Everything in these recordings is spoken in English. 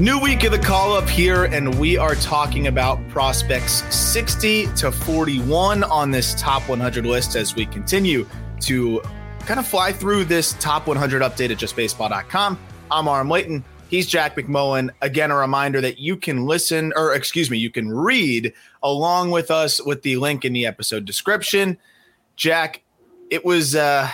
New week of the call up here, and we are talking about prospects 60 to 41 on this top 100 list as we continue to kind of fly through this top 100 update at justbaseball.com. I'm Aram Leighton. He's Jack McMullen. Again, a reminder that you can listen, or excuse me, you can read along with us with the link in the episode description. Jack, it was uh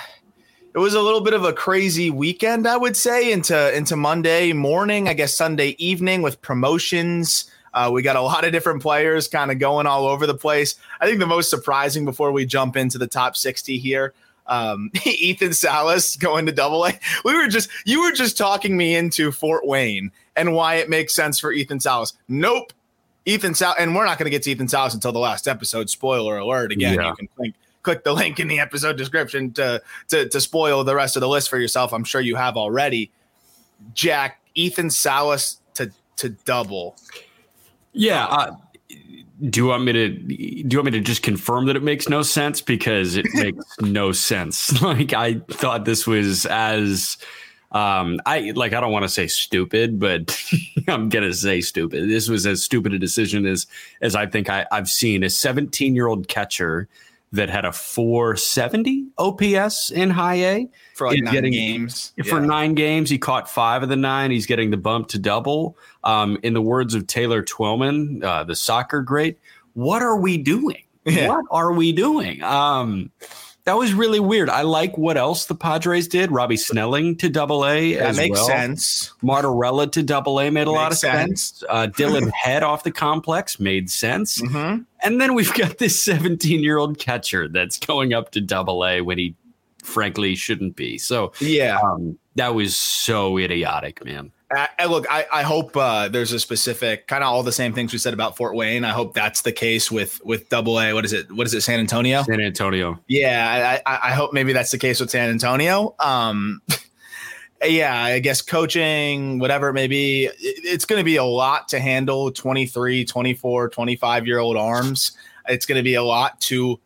it was a little bit of a crazy weekend, I would say, into into Monday morning, I guess Sunday evening with promotions. Uh, we got a lot of different players kind of going all over the place. I think the most surprising before we jump into the top 60 here, um, Ethan Salas going to double A. We were just you were just talking me into Fort Wayne and why it makes sense for Ethan Salas. Nope. Ethan Salas, and we're not going to get to Ethan Salas until the last episode. Spoiler alert. Again, Yeah. you can click click the link in the episode description to, to to spoil the rest of the list for yourself. I'm sure you have already. Jack, Ethan Salas to to double. Yeah. Uh, do you want me to do you want me to just confirm that it makes no sense because it makes no sense. Like I thought this was as um I like I don't want to say stupid, but I'm gonna say stupid. This was as stupid a decision as as I think I, I've seen. A 17 year old catcher that had a 470 OPS in high A for like nine getting- games. for Yeah. nine games, he caught five of the nine. He's getting the bump to double. Um, in the words of Taylor Twellman, uh, the soccer great, what are we doing? Yeah. What are we doing? Um, that was really weird. I like what else the Padres did. Robbie Snelling to double A. That makes well. sense. Martorella to double A made a lot of sense. sense. Uh, Dillon Head off the complex made sense. Mhm. And then we've got this 17 year old catcher that's going up to double A when he frankly shouldn't be. So Yeah. um, that was so idiotic, man. I, I- look, I, I hope uh, there's a specific kind of all the same things we said about Fort Wayne. I hope that's the case with with Double A. What is it? What is it? San Antonio. San Antonio. Yeah, I, I, I hope maybe that's the case with San Antonio. Um, yeah, I guess coaching, whatever it may be, it- it's going to be a lot to handle 23, 24, 25 year old arms. It's going to be a lot to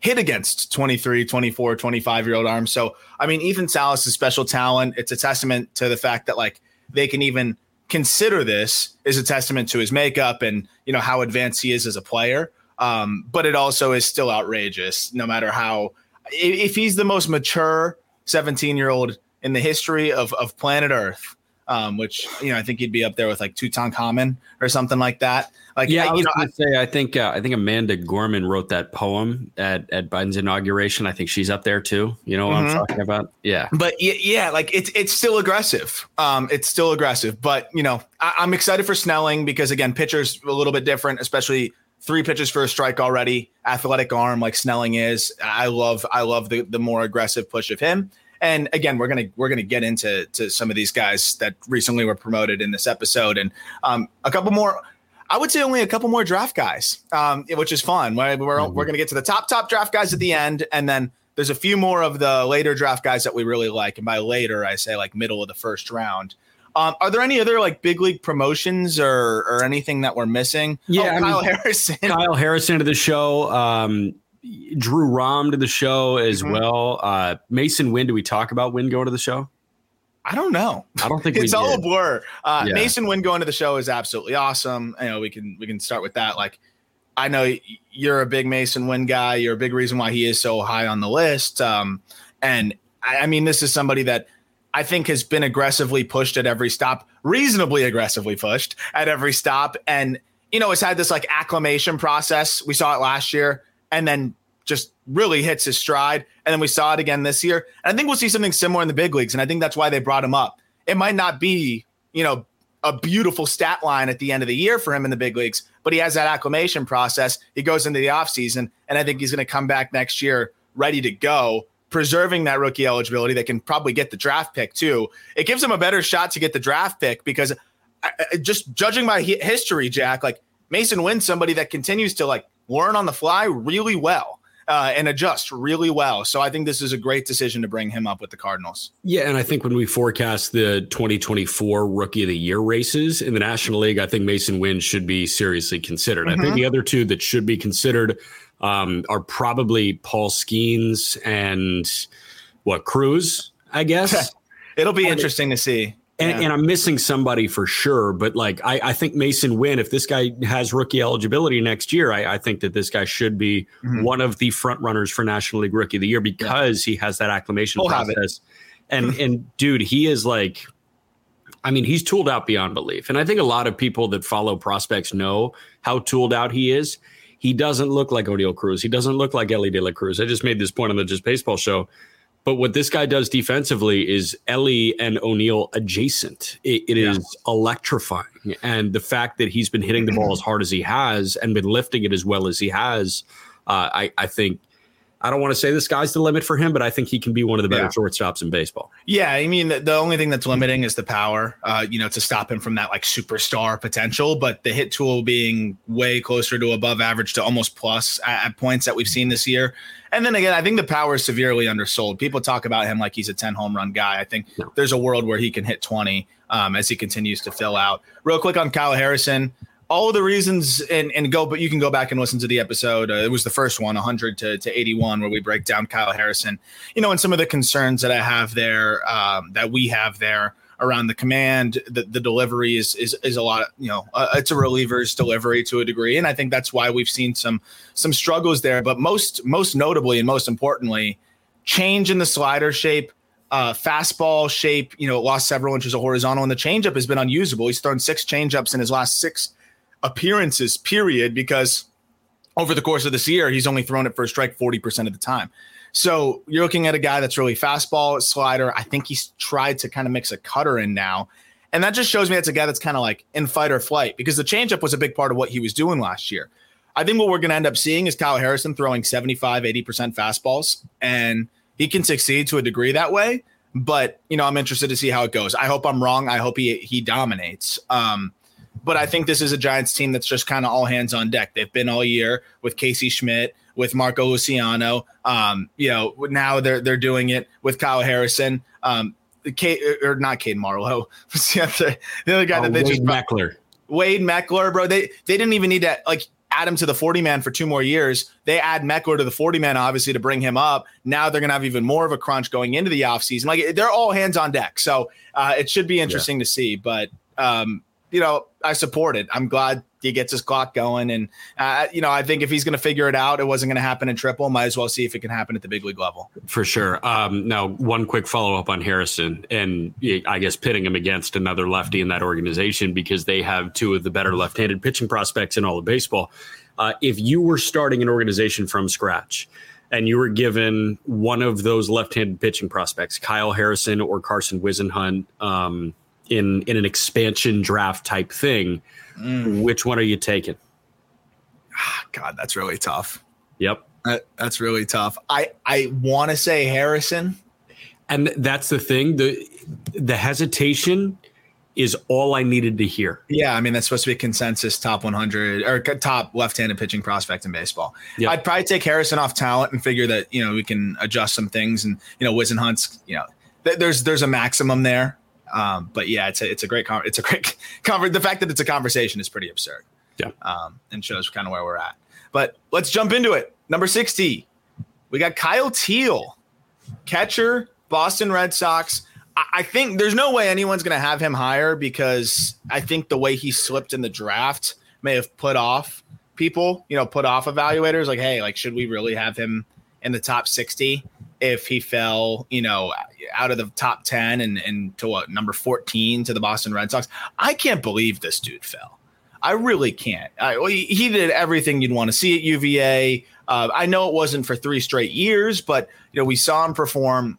hit against 23, 24, 25 year old arms. So, I mean, Ethan Salas is special talent. It's a testament to the fact that, like, they can even consider this is a testament to his makeup and, you know, how advanced he is as a player. Um, but it also is still outrageous, no matter how, if he's the most mature 17 year old in the history of, of planet Earth, um, which you know I think he'd be up there with like Tutankhamun or something like that. Like yeah, I, you know, gonna say I think uh, I think Amanda Gorman wrote that poem at at Biden's inauguration. I think she's up there too. You know what Mhm. I'm talking about? Yeah. but yeah, like it's it's still aggressive. Um, it's still aggressive, but you know I, I'm excited for Snelling because again, pitchers a little bit different, especially three pitches for a strike already. Athletic arm like Snelling is. I love I love the the more aggressive push of him. And again, we're gonna we're gonna get into to some of these guys that recently were promoted in this episode, and um, a couple more. I would say only a couple more draft guys, um, which is fun. We're, we're, we're going to get to the top top draft guys at the end, and then there's a few more of the later draft guys that we really like. And by later, I say like middle of the first round. Um, are there any other like big league promotions or or anything that we're missing? Yeah, oh, I mean- Kyle Harrison. Kyle Harrison to the show. Um, Drew Rom to the show as Mhm. well. Uh, Masyn Winn. Do we talk about Winn going to the show? I don't know. I don't think it's we all a blur. Uh, Yeah. Masyn Winn going to the show is absolutely awesome. You know, we can we can start with that. Like, I know you're a big Masyn Winn guy. You're a big reason why he is so high on the list. Um, and I, I mean, this is somebody that I think has been aggressively pushed at every stop, reasonably aggressively pushed at every stop, and you know, has had this like acclimation process. We saw it last year, and then just really hits his stride. And then we saw it again this year. And I think we'll see something similar in the big leagues. And I think that's why they brought him up. It might not be, you know, a beautiful stat line at the end of the year for him in the big leagues, but he has that acclimation process. He goes into the offseason, and I think he's going to come back next year ready to go, preserving that rookie eligibility. They can probably get the draft pick too. It gives him a better shot to get the draft pick because I, I- just judging by history, Jack, like Masyn Winn's somebody that continues to like learn on the fly really well uh, and adjust really well. So I think this is a great decision to bring him up with the Cardinals. Yeah, and I think when we forecast the 2024 Rookie of the Year races in the National League, I think Masyn Winn should be seriously considered. I think Mhm. the other two that should be considered um, are probably Paul Skenes and what Cruz, I guess. It'll be interesting to see. And, Yeah. and I'm missing somebody for sure, but like I, I think Masyn Winn, if this guy has rookie eligibility next year, I, I think that this guy should be Mhm. one of the front runners for National League Rookie of the Year because he has that acclimation He'll process. And and dude, he is like, I mean, he's tooled out beyond belief. And I think a lot of people that follow prospects know how tooled out he is. He doesn't look like Oneil Cruz. He doesn't look like Elly De La Cruz. I just made this point on the Just Baseball show. But what this guy does defensively is Elly and Oneil adjacent. It, it is electrifying. And the fact that he's been hitting the ball as hard as he has and been lifting it as well as he has, uh, I, I think, I don't want to say the sky's the limit for him, but I think he can be one of the better Yeah. shortstops in baseball. Yeah, I mean, the, the only thing that's limiting is the power, uh, you know, to stop him from that like superstar potential. But the hit tool being way closer to above average to almost plus at, at points that we've seen this year. And then again, I think the power is severely undersold. People talk about him like he's a 10 home run guy. I think there's a world where he can hit 20 um, as he continues to fill out. Real quick on Kyle Harrison. All of the reasons and, and go, but you can go back and listen to the episode. Uh, it was the first one, 100 to, to 81, where we break down Kyle Harrison you know, and some of the concerns that I have there, um, that we have there around the command, the, the delivery is is is a lot. You know, uh, it's a reliever's delivery to a degree, and I think that's why we've seen some some struggles there. But most most notably and most importantly, change in the slider shape. Uh, fastball shape, you know, lost several inches of horizontal, and the changeup has been unusable. He's thrown six changeups in his last six appearances, period, because over the course of this year, he's only thrown it for a strike 40% of the time. So you're looking at a guy that's really fastball, slider. I think he's tried to kind of mix a cutter in now. And that just shows me that's a guy that's kind of like in fight or flight because the changeup was a big part of what he was doing last year. I think what we're going to end up seeing is Kyle Harrison throwing 75, 80% fastballs, and he can succeed to a degree that way. But, you know, I'm interested to see how it goes. I hope I'm wrong. I hope he, he dominates. Um, but I think this is a Giants team that's just kind of all hands on deck. They've been all year with Casey Schmitt, with Marco Luciano. Um, you know, now they're they're doing it with Kyle Harrison. Um, the Cade or not Cade Marlowe. The other the other guy Oh, that they Wade just Meckler. Wade Meckler, bro. They they didn't even need to like add him to the 40 man for two more years. They add Meckler to the 40 man, obviously, to bring him up. Now they're gonna have even more of a crunch going into the offseason. Like they're all hands on deck. So uh, it should be interesting to see. But um, you know, I support it. I'm glad he gets his clock going. And, uh, you know, I think if he's going to figure it out, it wasn't going to happen in triple. Might as well see if it can happen at the big league level. For sure. Um, now, one quick follow up on Harrison, and I guess pitting him against another lefty in that organization because they have two of the better left handed pitching prospects in all of baseball. Uh, if you were starting an organization from scratch, and you were given one of those left-handed pitching prospects, Kyle Harrison or Carson Whisenhunt, um, in in an expansion draft type thing, mm. which one are you taking? Ah, God, that's really tough. Yep, that, that's really tough. I I want to say Harrison, and that's the thing the the hesitation is all I needed to hear. Yeah, I mean that's supposed to be a consensus top 100 or top left-handed pitching prospect in baseball. Yep. I'd probably take Harrison off talent and figure that you know we can adjust some things and you know Whisenhunt's you know th- there's there's a maximum there. Um, but yeah, it's a it's a great con- it's a great conver- The fact that it's a conversation is pretty absurd. Yeah, um, and shows kind of where we're at. But let's jump into it. Number sixty, we got Kyle Teel, catcher, Boston Red Sox. I think there's no way anyone's going to have him higher because I think the way he slipped in the draft may have put off people, you know, put off evaluators like, hey, like, should we really have him in the top 60 if he fell, you know, out of the top 10 and, and to what, number 14 to the Boston Red Sox? I can't believe this dude fell. I really can't. I, he did everything you'd want to see at UVA. Uh, I know it wasn't for three straight years, but, you know, we saw him perform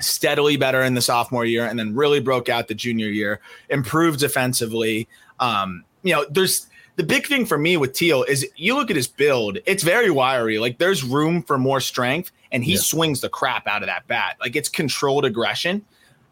steadily better in the sophomore year and then really broke out the junior year, improved defensively. Um, you know, there's the big thing for me with Teel is you look at his build, it's very wiry. Like there's room for more strength, and he yeah. swings the crap out of that bat. Like it's controlled aggression.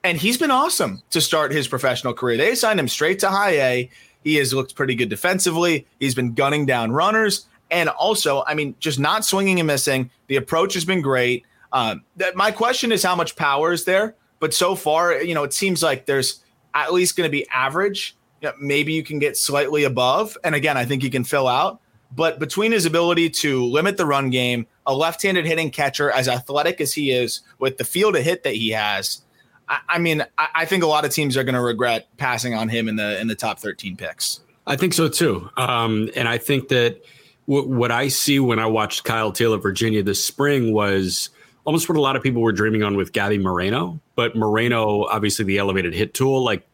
And he's been awesome to start his professional career. They assigned him straight to high A. He has looked pretty good defensively. He's been gunning down runners. And also, I mean, just not swinging and missing. The approach has been great. Um, that my question is how much power is there? But so far, you know, it seems like there's at least going to be average. You know, maybe you can get slightly above. And again, I think he can fill out. But between his ability to limit the run game, a left-handed hitting catcher as athletic as he is, with the field of hit that he has, I, I mean, I, I, think a lot of teams are going to regret passing on him in the in the top 13 picks. I think so too. Um, and I think that w- what I see when I watched Kyle Taylor Virginia this spring was almost what a lot of people were dreaming on with Gabby Moreno. But Moreno, obviously the elevated hit tool, like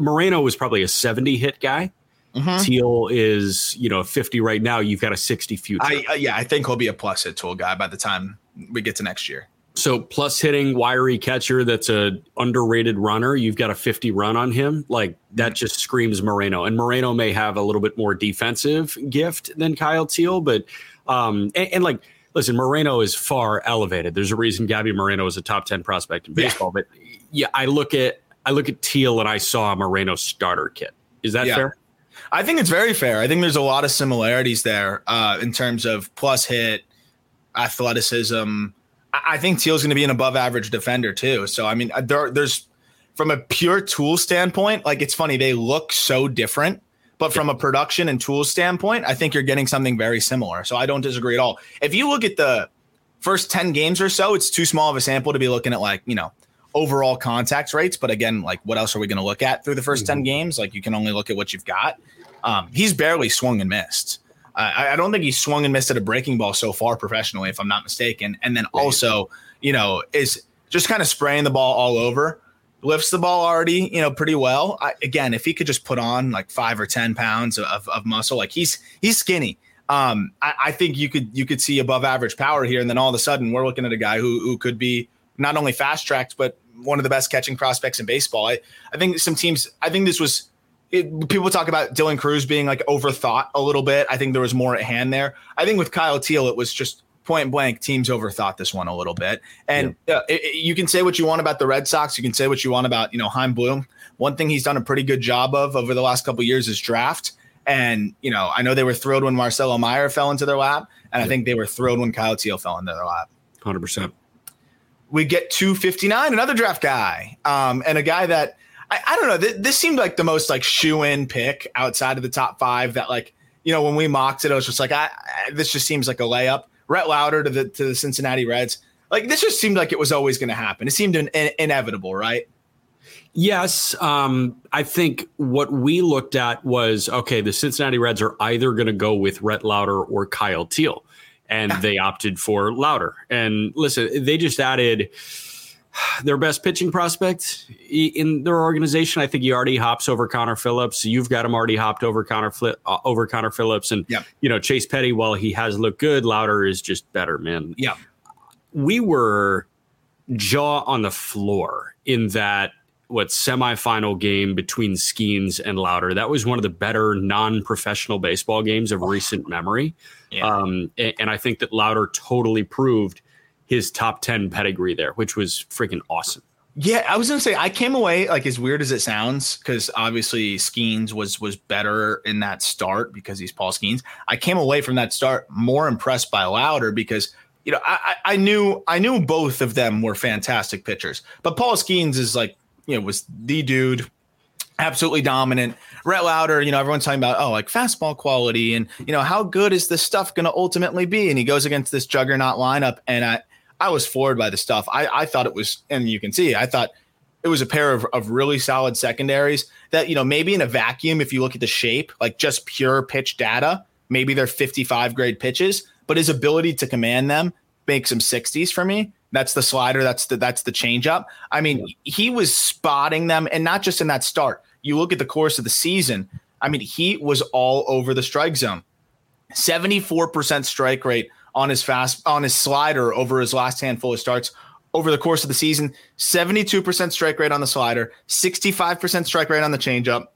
Moreno was probably a 70 hit guy. Mm-hmm. Teel is, you know, 50 right now. You've got a 60 future. I, uh, yeah, I think he'll be a plus hit tool guy by the time we get to next year. So plus hitting wiry catcher that's a underrated runner. You've got a 50 run on him. Like that just screams Moreno. And Moreno may have a little bit more defensive gift than Kyle Teel, but um and, and like listen, Moreno is far elevated. There's a reason Gabby Moreno is a top 10 prospect in baseball. Yeah. But yeah, I look at I look at Teel and I saw a Moreno starter kit. Is that yeah. fair? I think it's very fair. I think there's a lot of similarities there uh, in terms of plus hit, athleticism. I think Teel's going to be an above average defender too. So I mean, there, there's from a pure tool standpoint, like it's funny they look so different but from a production and tools standpoint, I think you're getting something very similar. So I don't disagree at all. If you look at the first 10 games or so, it's too small of a sample to be looking at like, you know, overall contact rates. But again, like what else are we going to look at through the 1st mm-hmm. 10 games? Like you can only look at what you've got. Um, he's barely swung and missed. I, I, don't think he's swung and missed at a breaking ball so far professionally, if I'm not mistaken. And then also, you know, is just kind of spraying the ball all over lifts the ball already, you know, pretty well. I, again, if he could just put on like five or ten pounds of, of muscle, like he's he's skinny. Um, I, I, think you could you could see above average power here, and then all of a sudden we're looking at a guy who who could be not only fast tracked but one of the best catching prospects in baseball. I I think some teams. I think this was. It, people talk about Dylan Crews being like overthought a little bit. I think there was more at hand there. I think with Kyle Teel, it was just point blank, teams overthought this one a little bit. And yeah. uh, it, it, you can say what you want about the Red Sox. You can say what you want about you know Chaim Bloom. One thing he's done a pretty good job of over the last couple years is draft. And you know, I know they were thrilled when Marcelo Mayer fell into their lap, and yeah. I think they were thrilled when Kyle Teel fell into their lap. Hundred percent. We get 259, another draft guy, um, and a guy that I, I don't know. Th- this seemed like the most like shoe in pick outside of the top five. That like you know when we mocked it, I was just like, I, I this just seems like a layup. Rhett Lowder to the to the Cincinnati Reds. Like this just seemed like it was always going to happen. It seemed in, in, inevitable, right? Yes, um, I think what we looked at was okay. The Cincinnati Reds are either going to go with Rhett Lowder or Kyle Teel, and they opted for Lowder. And listen, they just added their best pitching prospect in their organization. I think he already hops over Connor Phillips. You've got him already hopped over Connor Flip, uh, over Connor Phillips, and Yeah. you know Chase Petty. While he has looked good, Lowder is just better, man. Yeah. we were jaw on the floor in that what semifinal game between Skenes and Lowder. That was one of the better non-professional baseball games of recent memory. Yeah. Um, a- and, I think that Lowder totally proved his top 10 pedigree there, which was freaking awesome. Yeah, I was gonna say I came away like as weird as it sounds, because obviously Skenes was was better in that start because he's Paul Skenes. I came away from that start more impressed by Lowder because you know I, I I knew I knew both of them were fantastic pitchers, but Paul Skenes is like you know was the dude, absolutely dominant. Rhett Lowder, you know everyone's talking about oh like fastball quality and you know how good is this stuff going to ultimately be, and he goes against this juggernaut lineup, and I I was floored by the stuff. I, I thought it was, and you can see, I thought it was a pair of, of really solid secondaries that, you know, maybe in a vacuum, if you look at the shape, like just pure pitch data, maybe they're 55 grade pitches, but his ability to command them makes him 60s for me. That's the slider. That's the that's the changeup. I mean, he was spotting them, and not just in that start. You look at the course of the season. I mean, he was all over the strike zone. 74% strike rate on his fast on his slider over his last handful of starts over the course of the season. 72% strike rate on the slider, 65% strike rate on the changeup,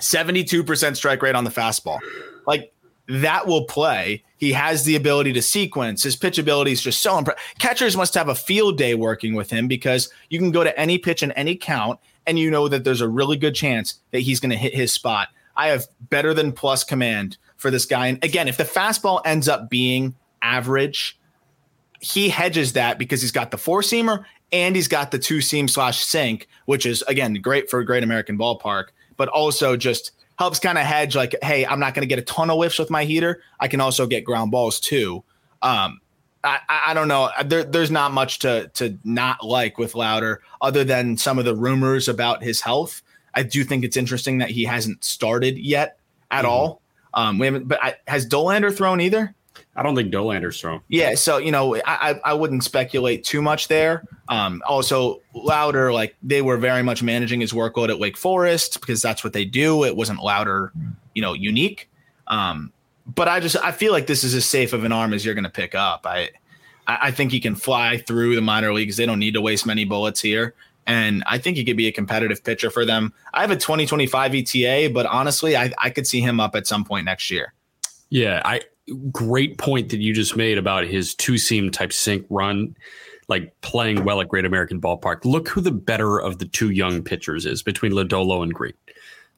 72% strike rate on the fastball. Like that will play. He has the ability to sequence. His pitch ability is just so impressive. Catchers must have a field day working with him because you can go to any pitch and any count, and you know that there's a really good chance that he's going to hit his spot. I have better than plus command for this guy. And again, if the fastball ends up being average, he hedges that because he's got the four seamer and he's got the two seam slash sink, which is again great for a great American ballpark, but also just helps kind of hedge like, hey, I'm not going to get a ton of whiffs with my heater. I can also get ground balls too. Um, I, I don't know. There, there's not much to to not like with Lowder, other than some of the rumors about his health. I do think it's interesting that he hasn't started yet at all. Um, we haven't, but I, has Dollander thrown either? I don't think Dollander's thrown. Yeah, so you know, I I I wouldn't speculate too much there. Um, also, Lowder, like they were very much managing his workload at Wake Forest because that's what they do. It wasn't Lowder, you know, unique. Um, but I just I feel like this is as safe of an arm as you're going to pick up. I I I think he can fly through the minor leagues. They don't need to waste many bullets here. And I think he could be a competitive pitcher for them. I have a 2025 ETA, but honestly, I, I could see him up at some point next year. Yeah, I great point that you just made about his two seam type sink run, like playing well at Great American Ballpark. Look who the better of the two young pitchers is between Lodolo and Greene.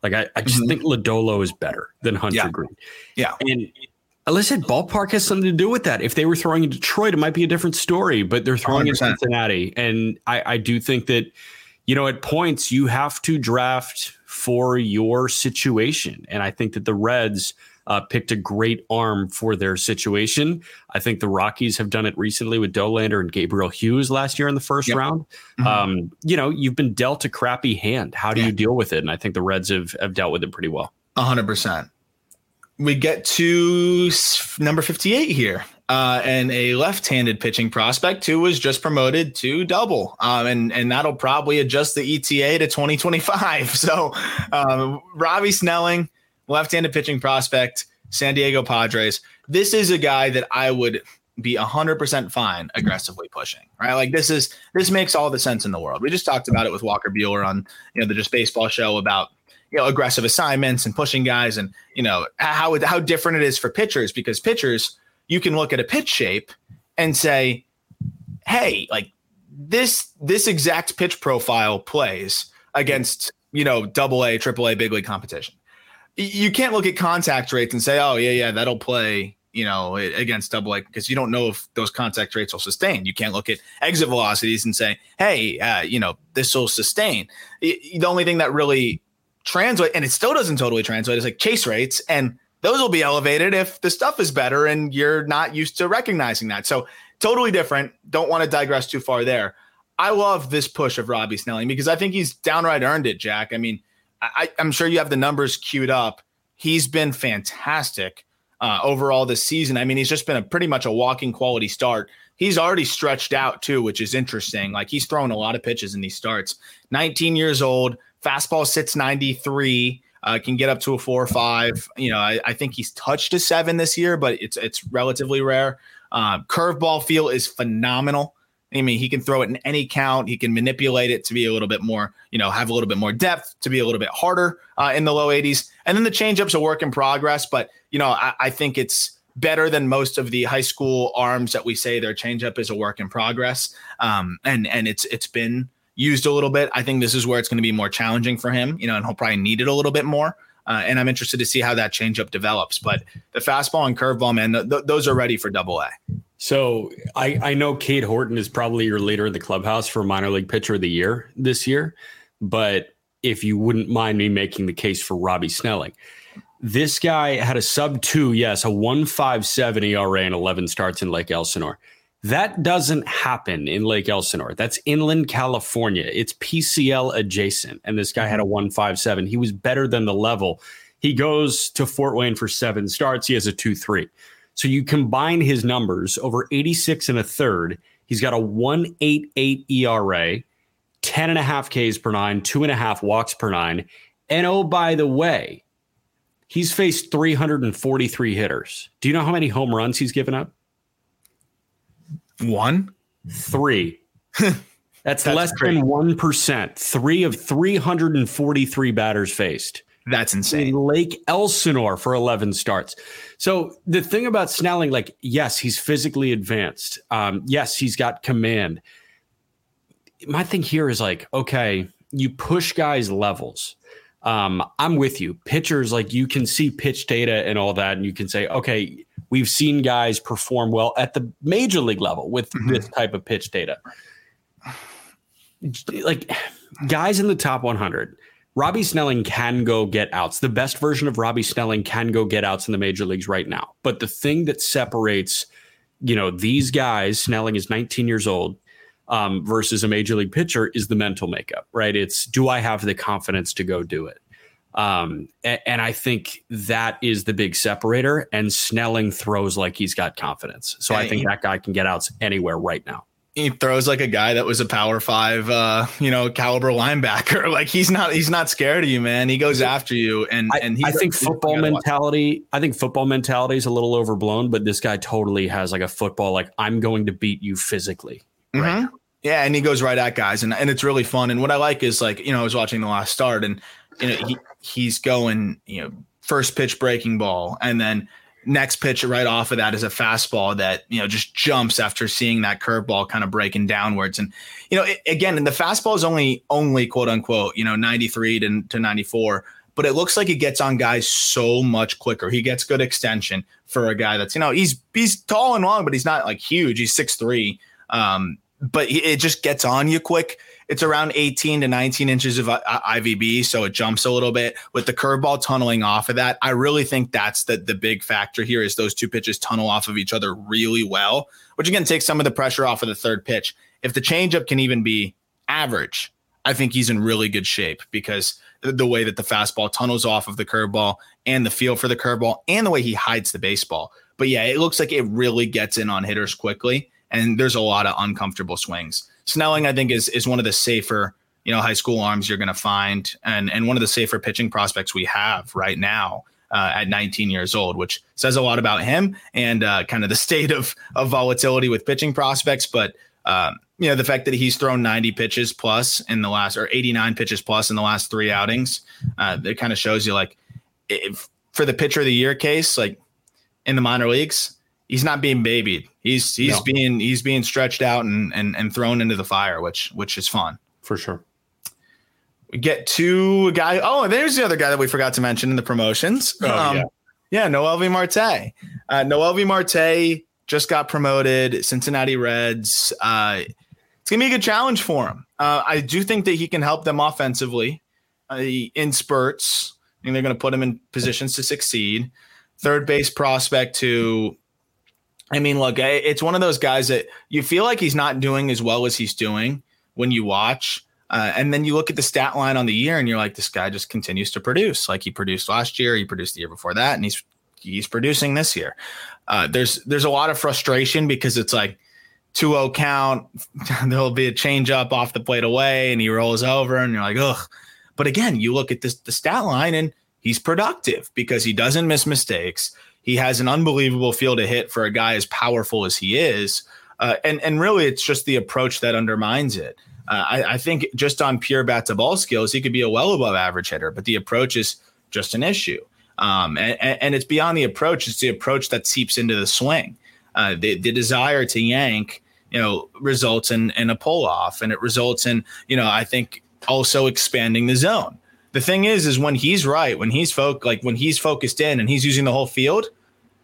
Like I, I just Mhm. think Lodolo is better than Hunter Yeah. Green. Yeah. And I said, ballpark has something to do with that. If they were throwing in Detroit, it might be a different story, but they're throwing in 100%. Cincinnati. And I, I do think that, you know, at points you have to draft for your situation. And I think that the Reds uh, picked a great arm for their situation. I think the Rockies have done it recently with Dollander and Gabriel Hughes last year in the first Yep. round. Mhm. Um, you know, you've been dealt a crappy hand. How do Yeah. you deal with it? And I think the Reds have, have dealt with it pretty well. A hundred percent. We get to number fifty-eight here, uh, and a left-handed pitching prospect who was just promoted to double, um, and and that'll probably adjust the ETA to twenty twenty-five. So, um, Robbie Snelling, left-handed pitching prospect, San Diego Padres. This is a guy that I would be hundred percent fine aggressively pushing. Right, like this is this makes all the sense in the world. We just talked about it with Walker Buehler on you know the Just Baseball show about you know aggressive assignments and pushing guys and you know how how different it is for pitchers because pitchers you can look at a pitch shape and say hey like this this exact pitch profile plays against you know double A triple A big league competition you can't look at contact rates and say oh yeah yeah that'll play you know against double A because you don't know if those contact rates will sustain. You can't look at exit velocities and say hey uh, you know this will sustain. The only thing that really translate and it still doesn't totally translate is like chase rates and those will be elevated if the stuff is better and you're not used to recognizing that. So totally different. Don't want to digress too far there. I love this push of Robbie Snelling because I think he's downright earned it, Jack. I mean, I, I'm sure you have the numbers queued up. He's been fantastic uh, overall this season. I mean, he's just been a pretty much a walking quality start. He's already stretched out too, which is interesting. Like he's throwing a lot of pitches in these starts. 19 years old, fastball sits 93. Uh, can get up to a four or five. You know, I, I, think he's touched a seven this year, but it's it's relatively rare. Uh, curveball feel is phenomenal. I mean, he can throw it in any count. He can manipulate it to be a little bit more, you know, have a little bit more depth, to be a little bit harder uh, in the low 80s. And then the changeup's a work in progress. But, you know, I, I, think it's better than most of the high school arms that we say their changeup is a work in progress. Um, and and it's it's been used a little bit. I think this is where it's going to be more challenging for him, you know, and he'll probably need it a little bit more. Uh, and I'm interested to see how that changeup develops. But the fastball and curveball, man, th- th- those are ready for double A. So I, I know Cade Horton is probably your leader in the clubhouse for minor league pitcher of the year this year. But if you wouldn't mind me making the case for Robbie Snelling, this guy had a sub two, yes, a 157 ERA and 11 starts in Lake Elsinore. That doesn't happen in Lake Elsinore. That's inland California. It's PCL adjacent. And this guy had a mm-hmm. 157. He was better than the level. He goes to Fort Wayne for seven starts. He has a 2 3. So you combine his numbers over 86 and a third. He's got a 188 ERA, 10 and a half Ks per nine, two and a half walks per nine. And oh, by the way, he's faced 343 hitters. Do you know how many home runs he's given up? One, three. That's, That's less great. than 1%. Three of 343 batters faced. That's insane. In Lake Elsinore for 11 starts. So the thing about Snelling, like, yes, he's physically advanced. Um, yes, he's got command. My thing here is like, okay, you push guys' levels. Um, I'm with you. Pitchers, like, you can see pitch data and all that, and you can say, okay, we've seen guys perform well at the major league level with mm-hmm. this type of pitch data. Like, guys in the top 100 Robbie Snelling can go get outs. The best version of Robbie Snelling can go get outs in the major leagues right now. But the thing that separates, you know, these guys, Snelling is 19 years old um, versus a major league pitcher is the mental makeup, right? It's do I have the confidence to go do it? Um, and, and, I think that is the big separator. And Snelling throws like he's got confidence. So I think that guy can get outs anywhere right now he throws like a guy that was a power five uh you know caliber linebacker. Like he's not he's not scared of you man. He goes after you and I, and I think football mentality i think football mentality is a little overblown but this guy totally has like a football like i'm going to beat you physically mm-hmm. right yeah and he goes right at guys and, and it's really fun and what i like is like you know i was watching the last start and you know he he's going you know first pitch breaking ball and then next pitch right off of that is a fastball that you know just jumps after seeing that curveball kind of breaking downwards. And you know it, again and the fastball is only only quote unquote you know 93 to, to 94 but it looks like it gets on guys so much quicker. He gets good extension for a guy that's you know he's he's tall and long but he's not like huge. He's 6'3 um but it just gets on you quick it's around 18 to 19 inches of uh, IVB, so it jumps a little bit with the curveball tunneling off of that. I really think that's the the big factor here is those two pitches tunnel off of each other really well, which again takes some of the pressure off of the third pitch. If the changeup can even be average, I think he's in really good shape because the way that the fastball tunnels off of the curveball and the feel for the curveball and the way he hides the baseball. But yeah, it looks like it really gets in on hitters quickly, and there's a lot of uncomfortable swings. Snelling, I think, is is one of the safer, you know, high school arms you're going to find, and and one of the safer pitching prospects we have right now. Uh, at 19 years old, which says a lot about him and uh, kind of the state of of volatility with pitching prospects. But um, you know, the fact that he's thrown 90 pitches plus in the last or 89 pitches plus in the last three outings, uh, it kind of shows you like if for the pitcher of the year case, like in the minor leagues, he's not being babied. He's he's no. being he's being stretched out and, and and thrown into the fire, which which is fun for sure. We get to a guy. Oh, and there's the other guy that we forgot to mention in the promotions. Oh, um, yeah. yeah, V. Marte. Uh, V. Marte just got promoted. Cincinnati Reds. Uh, it's gonna be a good challenge for him. Uh, I do think that he can help them offensively uh, in spurts. and they're going to put him in positions to succeed. Third base prospect to I mean, look, it's one of those guys that you feel like he's not doing as well as he's doing when you watch. Uh, and then you look at the stat line on the year, and you're like, this guy just continues to produce. Like he produced last year, he produced the year before that, and he's he's producing this year. Uh, there's there's a lot of frustration because it's like 2-0 count, there'll be a change up off the plate away, and he rolls over, and you're like, ugh. But again, you look at this the stat line, and he's productive because he doesn't miss mistakes. He has an unbelievable feel to hit for a guy as powerful as he is. Uh, and and really, it's just the approach that undermines it. Uh, I, I, think just on pure bat to ball skills, he could be a well above average hitter, but the approach is just an issue. Um, and, and, it's beyond the approach; it's the approach that seeps into the swing. Uh, the, the desire to yank, you know, results in, in a pull off, and it results in, you know, I think also expanding the zone. The thing is, is when he's right, when he's folk, like when he's focused in and he's using the whole field,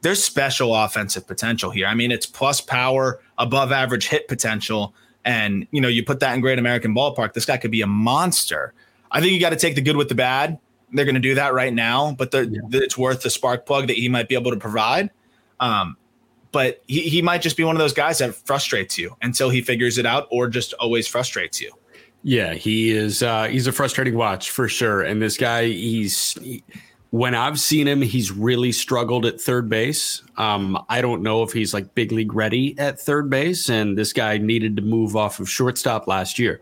there's special offensive potential here. I mean, it's plus power, above average hit potential. And, you know, you put that in Great American Ballpark, this guy could be a monster. I think you got to take the good with the bad. They're going to do that right now, but the, yeah. it's worth the spark plug that he might be able to provide. Um, but he, he might just be one of those guys that frustrates you until he figures it out or just always frustrates you. Yeah, he is. Uh, he's a frustrating watch for sure. And this guy, he's. He, when I've seen him, he's really struggled at third base. Um, I don't know if he's like big league ready at third base, and this guy needed to move off of shortstop last year.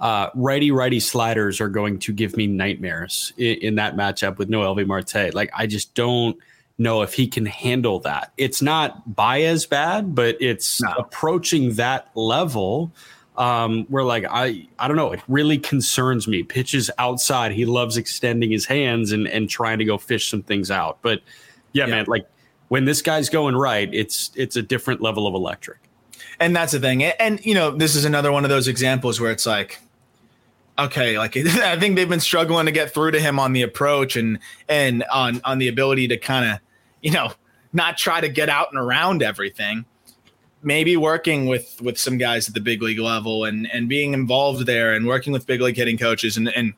Uh, righty righty sliders are going to give me nightmares in, in that matchup with Noelvi Marte. Like I just don't know if he can handle that. It's not Baez bad, but it's no. approaching that level um, where like I I don't know, it really concerns me. Pitches outside, he loves extending his hands and and trying to go fish some things out. But yeah, yeah. man, like when this guy's going right, it's it's a different level of electric. And that's the thing. And you know, this is another one of those examples where it's like okay, like I think they've been struggling to get through to him on the approach and and on on the ability to kind of, you know, not try to get out and around everything maybe working with with some guys at the big league level and and being involved there and working with big league hitting coaches and and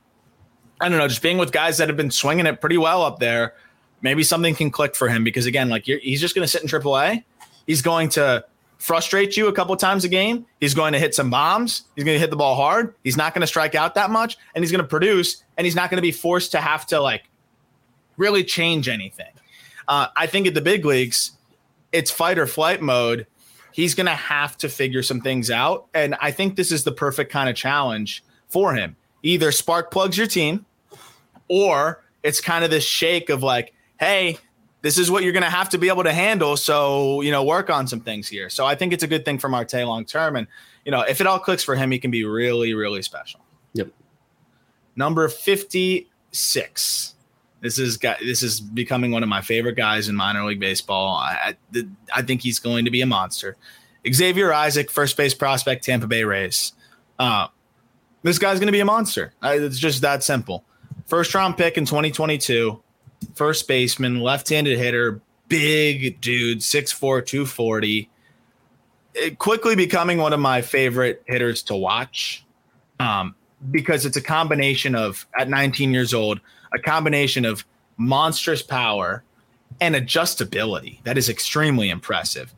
I don't know, just being with guys that have been swinging it pretty well up there. Maybe something can click for him because again, like he's just going to sit in AAA. He's going to frustrate you a couple times a game. He's going to hit some bombs. He's going to hit the ball hard. He's not going to strike out that much, and he's going to produce. And he's not going to be forced to have to like really change anything. Uh, I think at the big leagues, it's fight or flight mode he's going to have to figure some things out. And I think this is the perfect kind of challenge for him. Either spark plugs your team, or it's kind of this shake of like, hey, this is what you're going to have to be able to handle. So, you know, work on some things here. So I think it's a good thing for Marte long term. And, you know, if it all clicks for him, he can be really, really special. Yep. Number 56. This is this is becoming one of my favorite guys in minor league baseball. I, I, I think he's going to be a monster. Xavier Isaac, first base prospect, Tampa Bay Rays. Uh, this guy's going to be a monster. It's just that simple. First round pick in 2022, first baseman, left handed hitter, big dude, 6'4, 240. It quickly becoming one of my favorite hitters to watch um, because it's a combination of, at 19 years old, a combination of monstrous power and adjustability that is extremely impressive.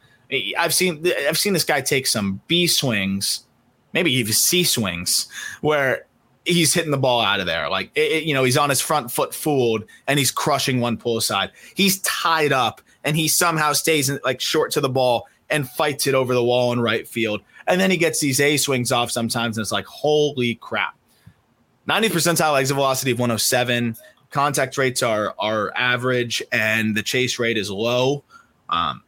I've seen I've seen this guy take some B swings, maybe even C swings, where he's hitting the ball out of there. Like it, you know, he's on his front foot fooled and he's crushing one pull side. He's tied up and he somehow stays in, like short to the ball and fights it over the wall in right field. And then he gets these A swings off sometimes, and it's like, holy crap. 90 percentile exit velocity of 107. Contact rates are are average, and the chase rate is low. Um,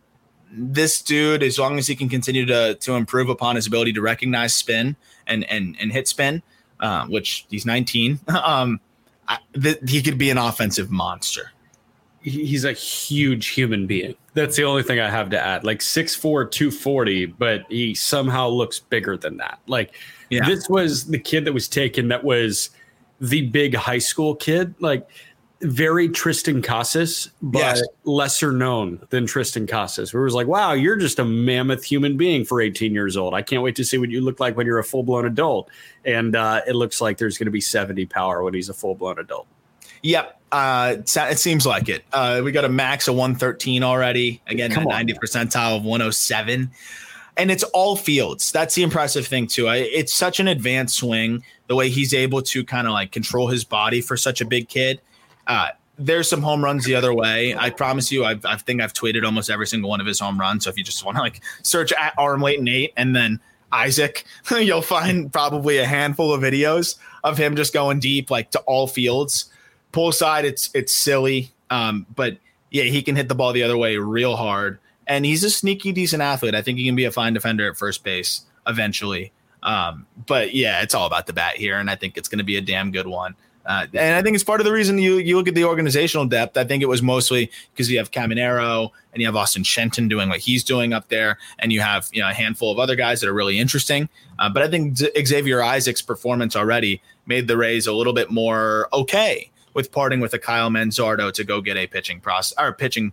this dude, as long as he can continue to to improve upon his ability to recognize spin and and and hit spin, uh, which he's 19, um, I, th- he could be an offensive monster. He's a huge human being. That's the only thing I have to add. Like 6'4, 240, but he somehow looks bigger than that. Like yeah. This was the kid that was taken that was the big high school kid, like very Triston Casas, but yes. lesser known than Triston Casas. Where it was like, wow, you're just a mammoth human being for 18 years old. I can't wait to see what you look like when you're a full blown adult. And uh, it looks like there's going to be 70 power when he's a full blown adult. Yep. Uh, it seems like it. Uh, we got a max of 113 already. Again, Come 90 on, percentile of 107 and it's all fields. That's the impressive thing too. I, it's such an advanced swing. The way he's able to kind of like control his body for such a big kid. Uh, there's some home runs the other way. I promise you, I've, I think I've tweeted almost every single one of his home runs. So if you just want to like search at arm weight Nate and then Isaac, you'll find probably a handful of videos of him just going deep, like to all fields. Pull side, it's it's silly, um, but yeah, he can hit the ball the other way real hard, and he's a sneaky decent athlete. I think he can be a fine defender at first base eventually. Um, but yeah, it's all about the bat here, and I think it's going to be a damn good one. Uh, and I think it's part of the reason you you look at the organizational depth. I think it was mostly because you have Caminero and you have Austin Shenton doing what he's doing up there, and you have you know a handful of other guys that are really interesting. Uh, but I think Xavier Isaac's performance already made the Rays a little bit more okay with parting with a Kyle Manzardo to go get a pitching process or pitching.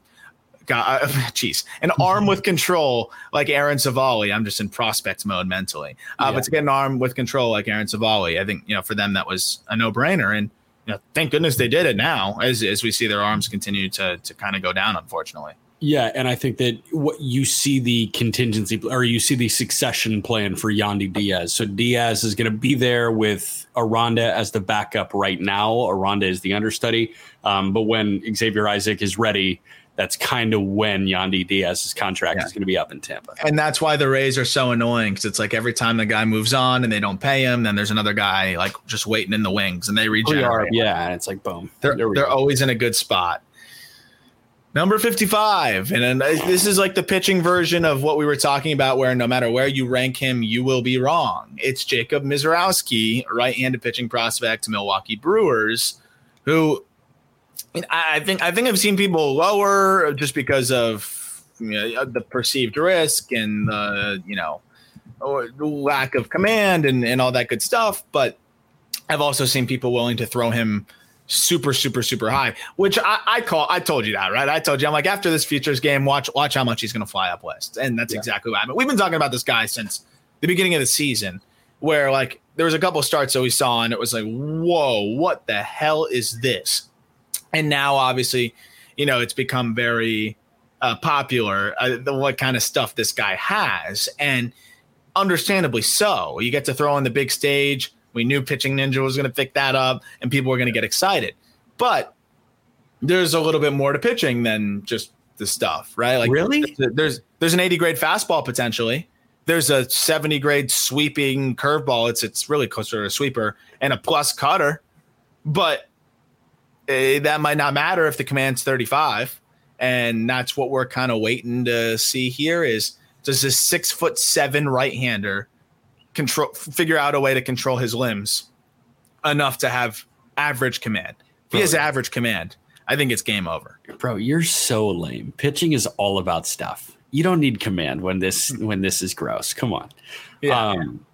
Jeez, an arm with control like Aaron Civale. I'm just in prospect mode mentally. Uh, yeah. But to get an arm with control like Aaron Civale, I think you know for them that was a no brainer. And you know, thank goodness they did it now, as as we see their arms continue to to kind of go down. Unfortunately. Yeah, and I think that what you see the contingency or you see the succession plan for Yandy Diaz. So Diaz is going to be there with Aranda as the backup right now. Aranda is the understudy, um, but when Xavier Isaac is ready, that's kind of when Yandy Diaz's contract yeah. is going to be up in Tampa. And that's why the Rays are so annoying because it's like every time the guy moves on and they don't pay him, then there's another guy like just waiting in the wings and they oh, regenerate. Yeah, and it's like boom. They're they're always in a good spot. Number 55. And uh, this is like the pitching version of what we were talking about, where no matter where you rank him, you will be wrong. It's Jacob Misiorowski, right handed pitching prospect, Milwaukee Brewers, who I think I think I've seen people lower just because of you know, uh, the perceived risk and the you know lack of command and, and all that good stuff. But I've also seen people willing to throw him super, super, super high, which I, I, call. I told you that, right? I told you. I'm like, after this futures game, watch watch how much he's going to fly up west, and that's yeah. exactly what I mean. We've been talking about this guy since the beginning of the season, where like there was a couple starts that we saw, and it was like, whoa, what the hell is this? And now, obviously, you know, it's become very uh, popular uh, the, what kind of stuff this guy has, and understandably so. You get to throw on the big stage we knew Pitching Ninja was going to pick that up and people were going to get excited. But there's a little bit more to pitching than just the stuff, right? Like really, there's there's an 80 grade fastball potentially. There's a 70 grade sweeping curveball. It's it's really closer to a sweeper and a plus cutter, but uh, that might not matter if the command's 35. And that's what we're kind of waiting to see here is does this six foot seven right hander control figure out a way to control his limbs enough to have average command. If he has average command, I think it's game over. Bro, you're so lame. Pitching is all about stuff. You don't need command when this when this is gross. Come on. Yeah. Um,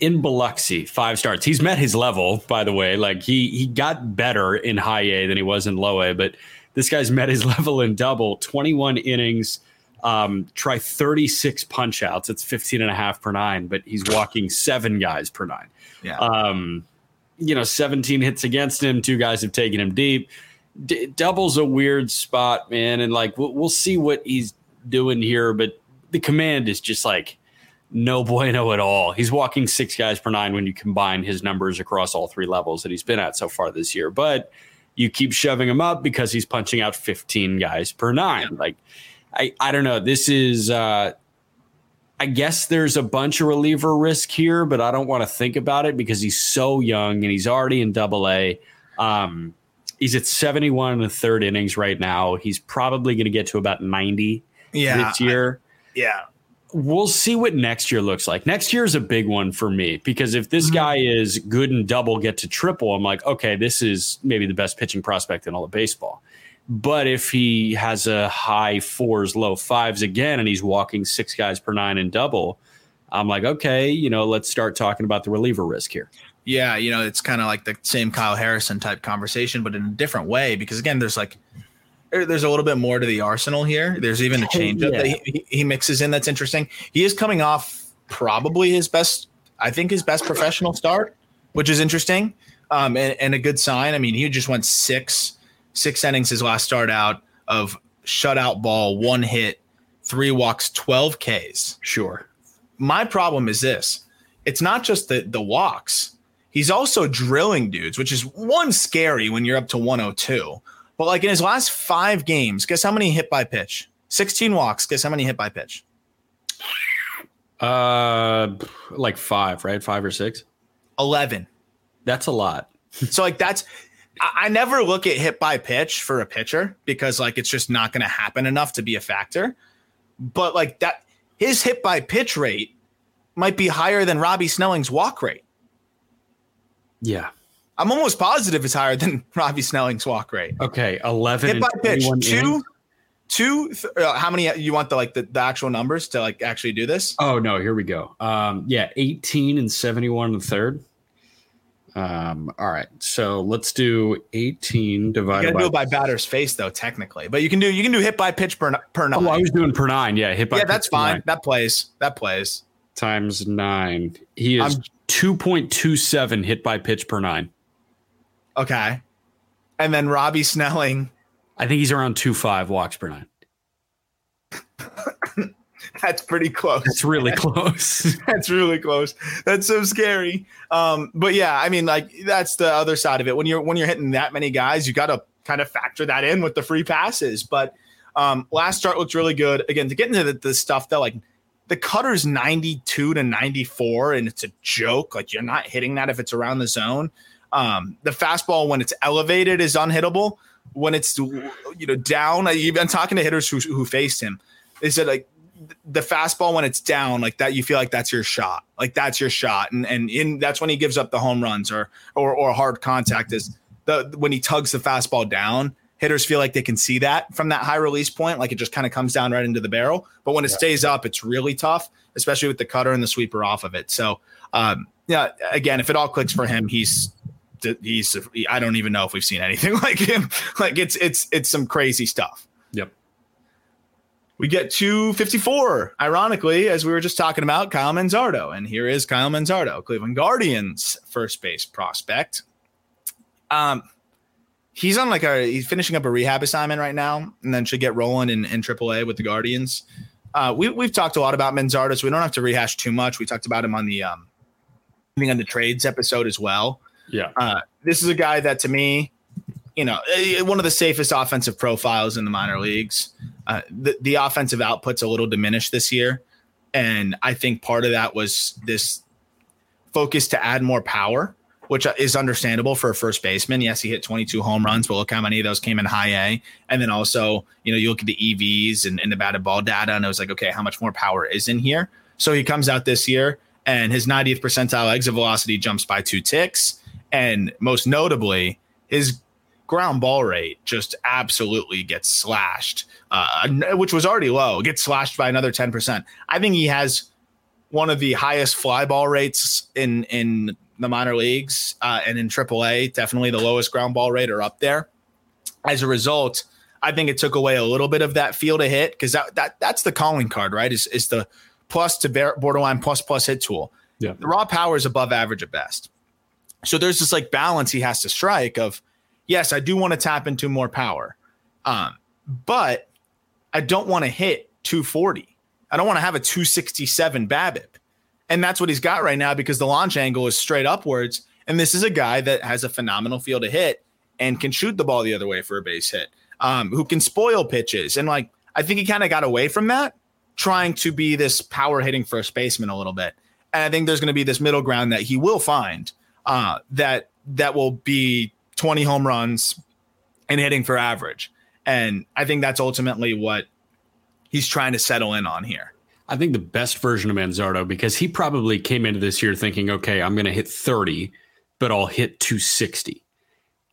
in Biloxi, five starts. He's met his level, by the way. Like he he got better in high A than he was in low A, but this guy's met his level in double, 21 innings, um, try 36 punch outs. It's 15 and a half per nine, but he's walking seven guys per nine. Yeah. Um, you know, 17 hits against him. Two guys have taken him deep. D- double's a weird spot, man. And like, we'll, we'll see what he's doing here, but the command is just like no bueno at all. He's walking six guys per nine when you combine his numbers across all three levels that he's been at so far this year. But you keep shoving him up because he's punching out 15 guys per nine. Yeah. Like, I, I don't know. This is, uh, I guess there's a bunch of reliever risk here, but I don't want to think about it because he's so young and he's already in double A. Um, he's at 71 in the third innings right now. He's probably going to get to about 90 yeah, this year. I, yeah. We'll see what next year looks like. Next year is a big one for me because if this mm-hmm. guy is good and double, get to triple, I'm like, okay, this is maybe the best pitching prospect in all of baseball. But if he has a high fours, low fives again, and he's walking six guys per nine and double, I'm like, okay, you know, let's start talking about the reliever risk here. Yeah, you know, it's kind of like the same Kyle Harrison type conversation, but in a different way. Because again, there's like, there's a little bit more to the arsenal here. There's even a changeup yeah. that he, he mixes in that's interesting. He is coming off probably his best, I think, his best professional start, which is interesting um, and, and a good sign. I mean, he just went six six innings his last start out of shutout ball, one hit, three walks, 12 Ks. Sure. my problem is this: it's not just the the walks. He's also drilling dudes, which is one scary when you're up to 102. But like in his last five games, guess how many hit by pitch? 16 walks. Guess how many hit by pitch? Uh, like five, right? Five or six. 11. That's a lot. So like that's I, I never look at hit by pitch for a pitcher because like it's just not going to happen enough to be a factor. But like that, his hit by pitch rate might be higher than Robby Snelling's walk rate. Yeah. I'm almost positive it's higher than Robby Snelling's walk rate. Okay. 11 Hit by and pitch, two, innings. two. Th- uh, how many? You want the like the, the actual numbers to like actually do this? Oh no, here we go. Um, yeah, 18 and 71 in the third. Um, all right. So let's do 18 You divided by, do it by batter's face though, technically. But you can do you can do hit by pitch per per nine. Oh, I was doing per nine. Yeah, hit by yeah, that's fine. That plays. That plays. times nine. He is 2.27 hit by pitch per nine. Okay. And then Robby Snelling. I think he's around two five walks per nine. That's pretty close. That's really close. That's really close. That's so scary. Um, but yeah, I mean, like that's the other side of it. When you're when you're hitting that many guys, you got to kind of factor that in with the free passes. But um, last start looked really good. Again, to get into the, the stuff though, like the cutter's 92 to 94, and it's a joke. Like you're not hitting that if it's around the zone. Um, the fastball when it's elevated is unhittable. When it's you know down, I've been talking to hitters who who faced him. They said like the fastball when it's down like that you feel like that's your shot. Like that's your shot. And and in that's when he gives up the home runs or or or hard contact is the when he tugs the fastball down hitters feel like they can see that from that high release point. Like it just kind of comes down right into the barrel. But when it stays up it's really tough especially with the cutter and the sweeper off of it. So um yeah again if it all clicks for him he's he's I don't even know if we've seen anything like him like it's it's it's some crazy stuff yep. we get to 54, ironically, as we were just talking about, Kyle Manzardo. And here is Kyle Manzardo, Cleveland Guardians first base prospect. Um, he's on like a he's finishing up a rehab assignment right now, and then should get rolling in, in AAA with the Guardians. Uh, we, we've talked a lot about Manzardo, so we don't have to rehash too much. We talked about him on the um, on the trades episode as well. Yeah. Uh, this is a guy that to me, you know, eh, one of the safest offensive profiles in the minor leagues. Uh, the, the offensive output's a little diminished this year. And I think part of that was this focus to add more power, which is understandable for a first baseman. Yes, he hit 22 home runs, but look how many of those came in high A. And then also, you know, you look at the EVs and, and the batted ball data, and it was like, okay, how much more power is in here? So he comes out this year, and his 90th percentile exit velocity jumps by two ticks. And most notably, his ground ball rate just absolutely gets slashed, uh, which was already low, gets slashed by another 10%. I think he has one of the highest fly ball rates in, in the minor leagues uh, and in AAA, definitely the lowest ground ball rate are up there. As a result, I think it took away a little bit of that feel to hit because that, that that's the calling card, right? Is, is the plus to bear, borderline plus plus hit tool. Yeah. The raw power is above average at best. So there's this like balance he has to strike of, yes, I do want to tap into more power, um, but I don't want to hit 240. I don't want to have a 267 BABIP. And that's what he's got right now because the launch angle is straight upwards. And this is a guy that has a phenomenal feel to hit and can shoot the ball the other way for a base hit, um, who can spoil pitches. And like, I think he kind of got away from that, trying to be this power hitting first baseman a little bit. And I think there's going to be this middle ground that he will find uh, that that will be 20 home runs and hitting for average. And I think that's ultimately what he's trying to settle in on here. I think the best version of Manzardo because he probably came into this year thinking, okay, I'm going to hit 30, but I'll hit 260.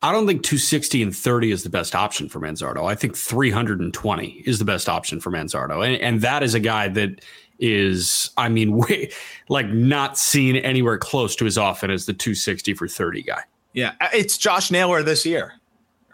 I don't think 260 and 30 is the best option for Manzardo. I think 320 is the best option for Manzardo. And, and that is a guy that is, I mean, way, like not seen anywhere close to as often as the 260 for 30 guy. Yeah, uh, it's Josh Naylor this year,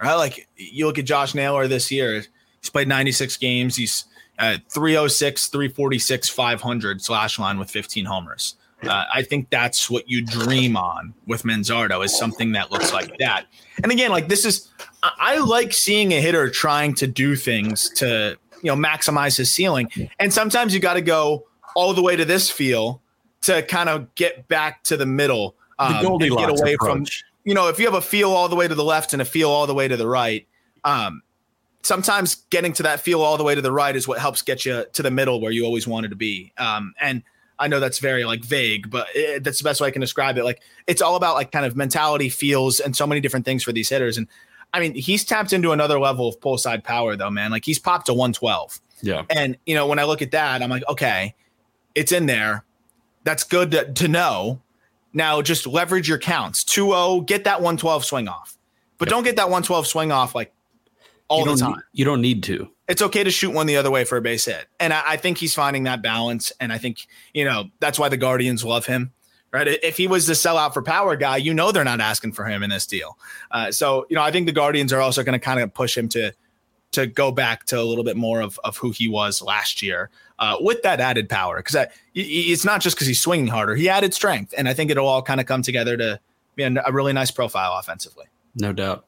right? Like you look at Josh Naylor this year, he's played 96 games. He's uh, 306, 346, 500 slash line with 15 homers. Uh, I think that's what you dream on with Manzardo is something that looks like that. And again, like this is, I, I like seeing a hitter trying to do things to, you know, maximize his ceiling. And sometimes you got to go all the way to this feel to kind of get back to the middle. The um, and Goldilocks get away from you know, if you have a feel all the way to the left and a feel all the way to the right, um, sometimes getting to that feel all the way to the right is what helps get you to the middle where you always wanted to be. Um, and I know that's very like vague, but it, that's the best way I can describe it. Like it's all about like kind of mentality, feels, and so many different things for these hitters. And I mean, he's tapped into another level of pull side power, though, man. Like he's popped to 112. Yeah. And you know, when I look at that, I'm like, okay, it's in there. That's good to, to know. Now just leverage your counts. 2-0, get that 112 swing off. But Yep. don't get that 112 swing off like all the time. need- you don't need to. It's okay to shoot one the other way for a base hit. And I, I think he's finding that balance. And I think, you know, that's why the Guardians love him. Right. If he was the sellout for power guy, you know they're not asking for him in this deal. Uh, so, you know, I think the Guardians are also going to kind of push him to to go back to a little bit more of, of who he was last year uh, with that added power. Because it's not just because he's swinging harder; he added strength, and I think it'll all kind of come together to be a, a really nice profile offensively. No doubt.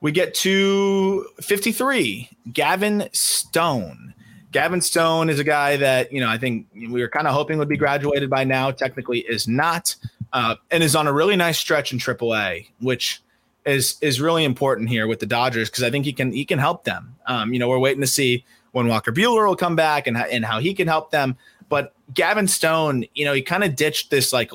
We get to 53, Gavin Stone. Gavin Stone is a guy that, you know, I think we were kind of hoping would be graduated by now. Technically is not, uh, and is on a really nice stretch in AAA, which is is really important here with the Dodgers because I think he can he can help them. Um, you know, we're waiting to see when Walker Buehler will come back and and how he can help them. But Gavin Stone, you know, he kind of ditched this like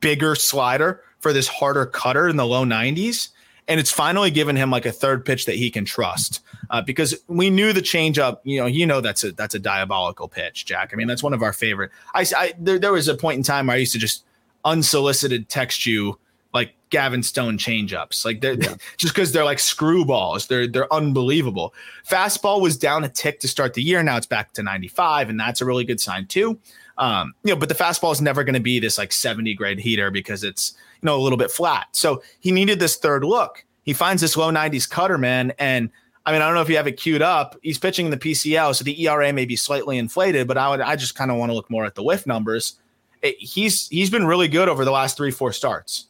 bigger slider for this harder cutter in the low 90s. And it's finally given him like a third pitch that he can trust uh, because we knew the changeup. You know, you know that's a that's a diabolical pitch, Jack. I mean, that's one of our favorite. I, I there, there was a point in time where I used to just unsolicited text you like Gavin Stone changeups, like they're just because they're like screwballs. They're they're unbelievable. Fastball was down a tick to start the year. Now it's back to 95, and that's a really good sign too. Um, you know, but the fastball is never going to be this like 70 grade heater because it's you know a little bit flat. So he needed this third look. He finds this low 90s cutter, man, and I mean I don't know if you have it queued up. He's pitching in the PCL, so the ERA may be slightly inflated, but I would I just kind of want to look more at the whiff numbers. It- he's he's been really good over the last three four starts.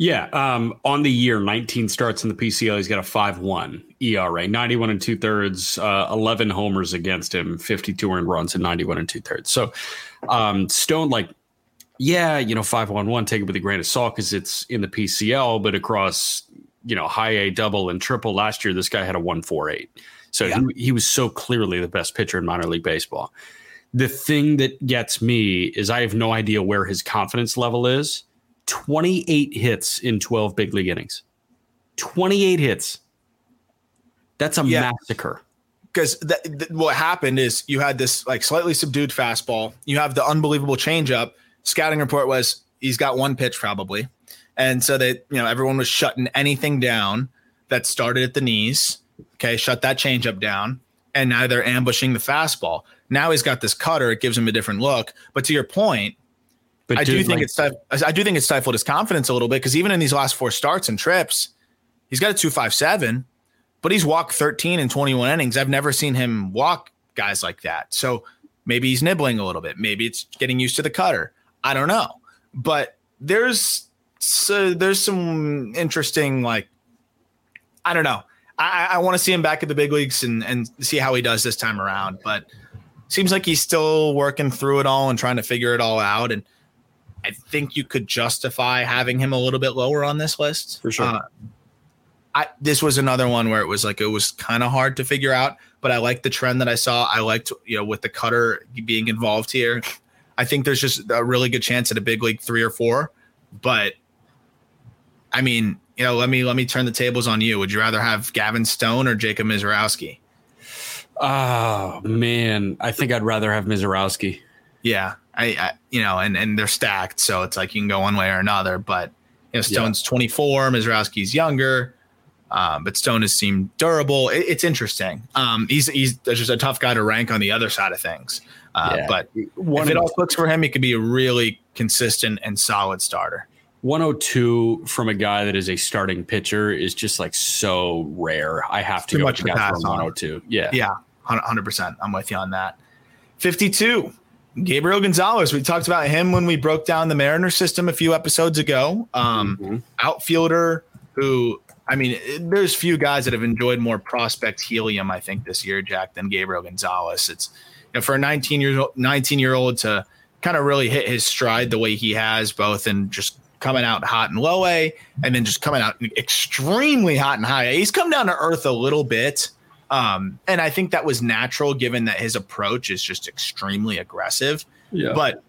Yeah. Um, on the year, 19 starts in the PCL. He's got a 5 1 ERA, 91 and two thirds, uh, 11 homers against him, 52 earned runs, and 91 and two thirds. So, um, Stone, like, yeah, you know, 5 1 1, take it with a grain of salt because it's in the PCL, but across, you know, high A, double, and triple last year, this guy had a 1 4 8. So Yeah. he, he was so clearly the best pitcher in minor league baseball. The thing that gets me is I have no idea where his confidence level is. 28 hits in 12 big league innings. 28 hits. That's a Yeah. massacre. because th- th- what happened is you had this like slightly subdued fastball. You have the unbelievable changeup. Scouting report was he's got one pitch probably, and so that you know everyone was shutting anything down that started at the knees. Okay, shut that changeup down, and now they're ambushing the fastball. Now he's got this cutter; it gives him a different look. But to your point, But I do think like, it's stif- I do think it's stifled his confidence a little bit because even in these last four starts and trips, he's got a two five seven, but he's walked thirteen in twenty one innings. I've never seen him walk guys like that. So maybe he's nibbling a little bit. Maybe it's getting used to the cutter. I don't know, but there's so there's some interesting like I don't know. I, I want to see him back at the big leagues and and see how he does this time around, but. Seems like he's still working through it all and trying to figure it all out. And I think you could justify having him a little bit lower on this list For sure. Uh, I this was another one where it was like it was kind of hard to figure out, but I liked the trend that I saw. I liked you know with the cutter being involved here. I think there's just a really good chance at a big league three or four, but I mean, you know, let me let me turn the tables on you. Would you rather have Gavin Stone or Jacob Misiorowski? oh, man. I think I'd rather have Misiorowski. Yeah, I, I you know, and and they're stacked, so it's like you can go one way or another. But you know, Stone's 24, Misiorowski's younger, um, but Stone has seemed durable. It, it's interesting. Um, he's he's just a tough guy to rank on the other side of things. Uh, Yeah. But One if it all clicks for him, he could be a really consistent and solid starter. 102 from a guy that is a starting pitcher is just like so rare. I have to Too go much with a to guy pass from on. 102. Yeah. Yeah, hundred percent. I'm with you on that. 52. Gabriel Gonzalez. We talked about him when we broke down the Mariner system a few episodes ago. Um, Mhm. outfielder who I mean, there's few guys that have enjoyed more prospect helium, I think, this year, Jack, than Gabriel Gonzalez. It's know, for a 19 year 19 year old to kind of really hit his stride the way he has, both in just coming out hot and low A, and then just coming out extremely hot and high A. He's come down to earth a little bit. Um, and I think that was natural given that his approach is just extremely aggressive. Yeah. But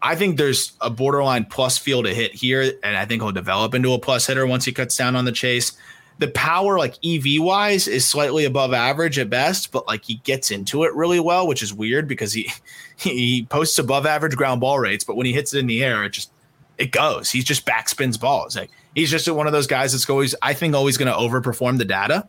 I think there's a borderline plus feel to hit here, and I think he'll develop into a plus hitter once he cuts down on the chase. The power, like EV wise, is slightly above average at best, but like he gets into it really well, which is weird because he he posts above average ground ball rates, but when he hits it in the air, it just it goes. He just backspins balls. Like he's just one of those guys that's always, I think, always going to overperform the data.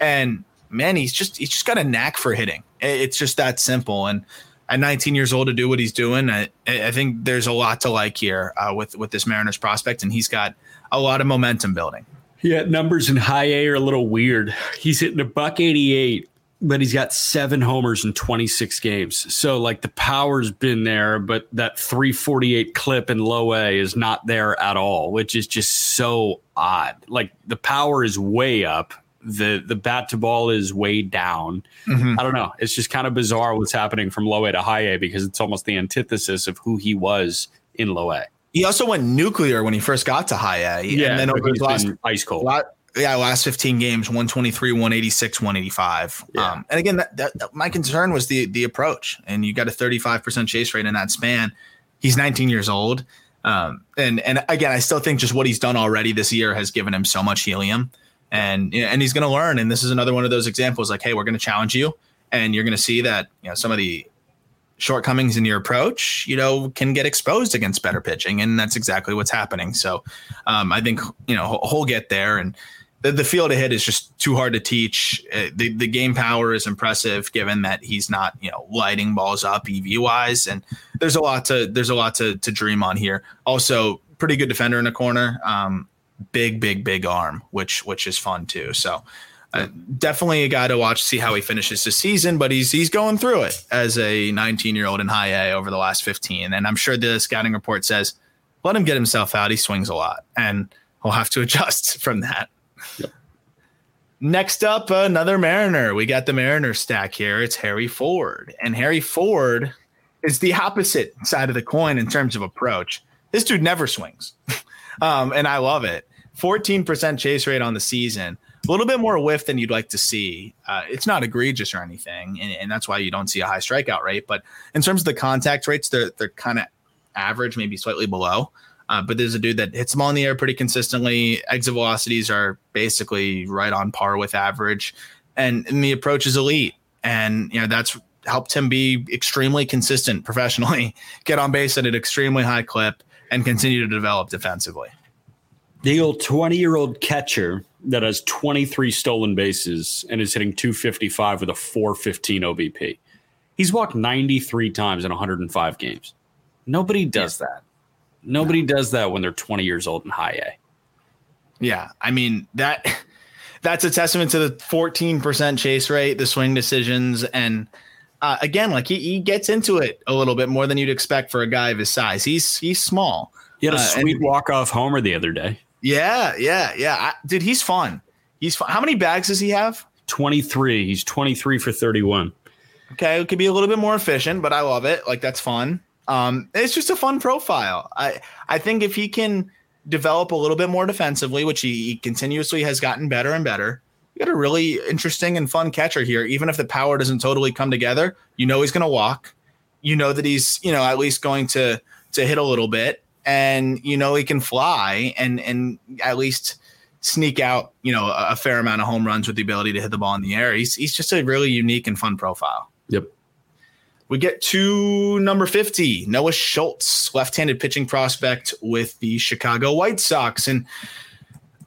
And man, he's just he's just got a knack for hitting. It's just that simple. And at 19 years old to do what he's doing, I, I think there's a lot to like here uh, with with this Mariners prospect, and he's got a lot of momentum building. Yeah, numbers in high A are a little weird. He's hitting a buck 88, but he's got seven homers in 26 games. So, like, the power's been there, but that 348 clip in low A is not there at all, which is just so odd. Like, the power is way up, the the bat to ball is way down. Mm-hmm. I don't know. It's just kind of bizarre what's happening from low A to high A because it's almost the antithesis of who he was in low A. He also went nuclear when he first got to high A. Yeah, and then over his last ice cold. lot, yeah, last 15 games, 123, 186, 185. Yeah. Um, and again, that, that, that- my concern was the the approach. And you got a 35% chase rate in that span. He's 19 years old. Um, and and again, I still think just what he's done already this year has given him so much helium. And and he's going to learn. And this is another one of those examples. Like, hey, we're going to challenge you, and you're going to see that you know some of the shortcomings in your approach, you know, can get exposed against better pitching, and that's exactly what's happening. So, um, I think you know he'll, get there, and the, the to hit is just too hard to teach. Uh, the the game power is impressive, given that he's not you know lighting balls up EV wise, and there's a lot to there's a lot to to dream on here. Also, pretty good defender in the corner. Um, big, big, big arm, which which is fun too. So uh, definitely a guy to watch, see how he finishes the season. But he's he's going through it as a 19 year old in high A over the last 15, and I'm sure the scouting report says let him get himself out. He swings a lot, and he'll have to adjust from that. Next up, another Mariner. We got the Mariner stack here. It's Harry Ford, and Harry Ford is the opposite side of the coin in terms of approach. This dude never swings, um, and I love it. 14% chase rate on the season. A little bit more whiff than you'd like to see. Uh, it's not egregious or anything, and, and that's why you don't see a high strikeout rate. But in terms of the contact rates, they're they're kind of average, maybe slightly below. Uh, but there's a dude that hits them all in the air pretty consistently. Exit velocities are basically right on par with average, and, and the approach is elite. And you know that's helped him be extremely consistent professionally, get on base at an extremely high clip, and continue to develop defensively. The old 20 year old catcher that has 23 stolen bases and is hitting 255 with a 415 OBP. He's walked 93 times in 105 games. Nobody does that. Nobody does that when they're 20 years old in high A. Yeah, I mean that that's a testament to the 14% chase rate, the swing decisions, and uh, again, like he, he gets into it a little bit more than you'd expect for a guy of his size. He's he's small. He had a Uh, and- sweet walk off homer the other day. Yeah, yeah, yeah. I, dude, he's fun. He's fun. How many bags does he have? 23. He's 23 for 31. Okay, it could be a little bit more efficient, but I love it. Like that's fun. Um, it's just a fun profile. I I think if he can develop a little bit more defensively, which he, he continuously has gotten better and better, you got a really interesting and fun catcher here. Even if the power doesn't totally come together, you know he's going to walk. You know that he's you know at least going to to hit a little bit, and you know he can fly and and at least sneak out you know a, a fair amount of home runs with the ability to hit the ball in the air. He's he's just a really unique and fun profile. Yep. We get to number 50, Noah Schultz, left handed pitching prospect with the Chicago White Sox. And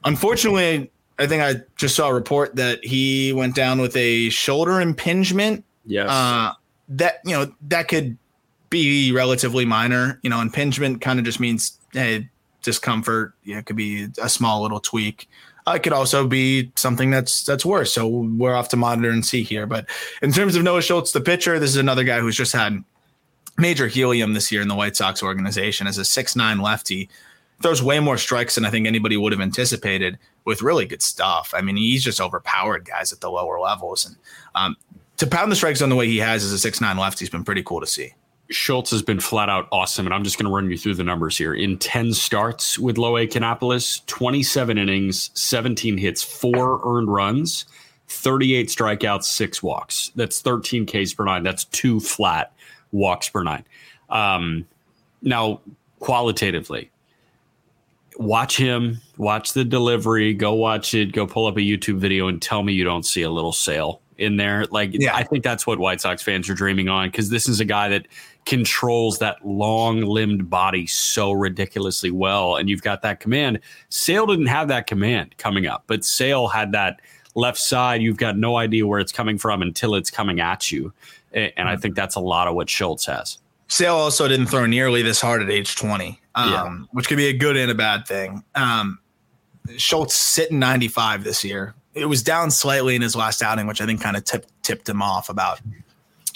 unfortunately, I think I just saw a report that he went down with a shoulder impingement. Yes. Uh, that, you know, that could be relatively minor. You know, impingement kind of just means, hey, discomfort. You know, it could be a small little tweak. Uh, it could also be something that's that's worse. So we're off to monitor and see here. But in terms of Noah Schultz, the pitcher, this is another guy who's just had major helium this year in the White Sox organization as a six nine lefty. Throws way more strikes than I think anybody would have anticipated with really good stuff. I mean, he's just overpowered guys at the lower levels. And um, to pound the strike zone the way he has as a six nine lefty has been pretty cool to see. Schultz has been flat out awesome, and I'm just going to run you through the numbers here. In 10 starts with Low A Kannapolis, 27 innings, 17 hits, four earned runs, 38 strikeouts, six walks. That's 13 Ks per nine. That's two flat walks per nine. Um, now, qualitatively, watch him, watch the delivery, go watch it, go pull up a YouTube video and tell me you don't see a little Sale in there. Like, Yeah. I think that's what White Sox fans are dreaming on because this is a guy that controls that long limbed body so ridiculously well. And you've got that command. Sale didn't have that command coming up, but Sale had that left side. You've got no idea where it's coming from until it's coming at you. And I think that's a lot of what Schultz has. Sale also didn't throw nearly this hard at age 20, um, Yeah. which could be a good and a bad thing. Um, Schultz sitting 95 this year. It was down slightly in his last outing, which I think kind of tipped tipped him off about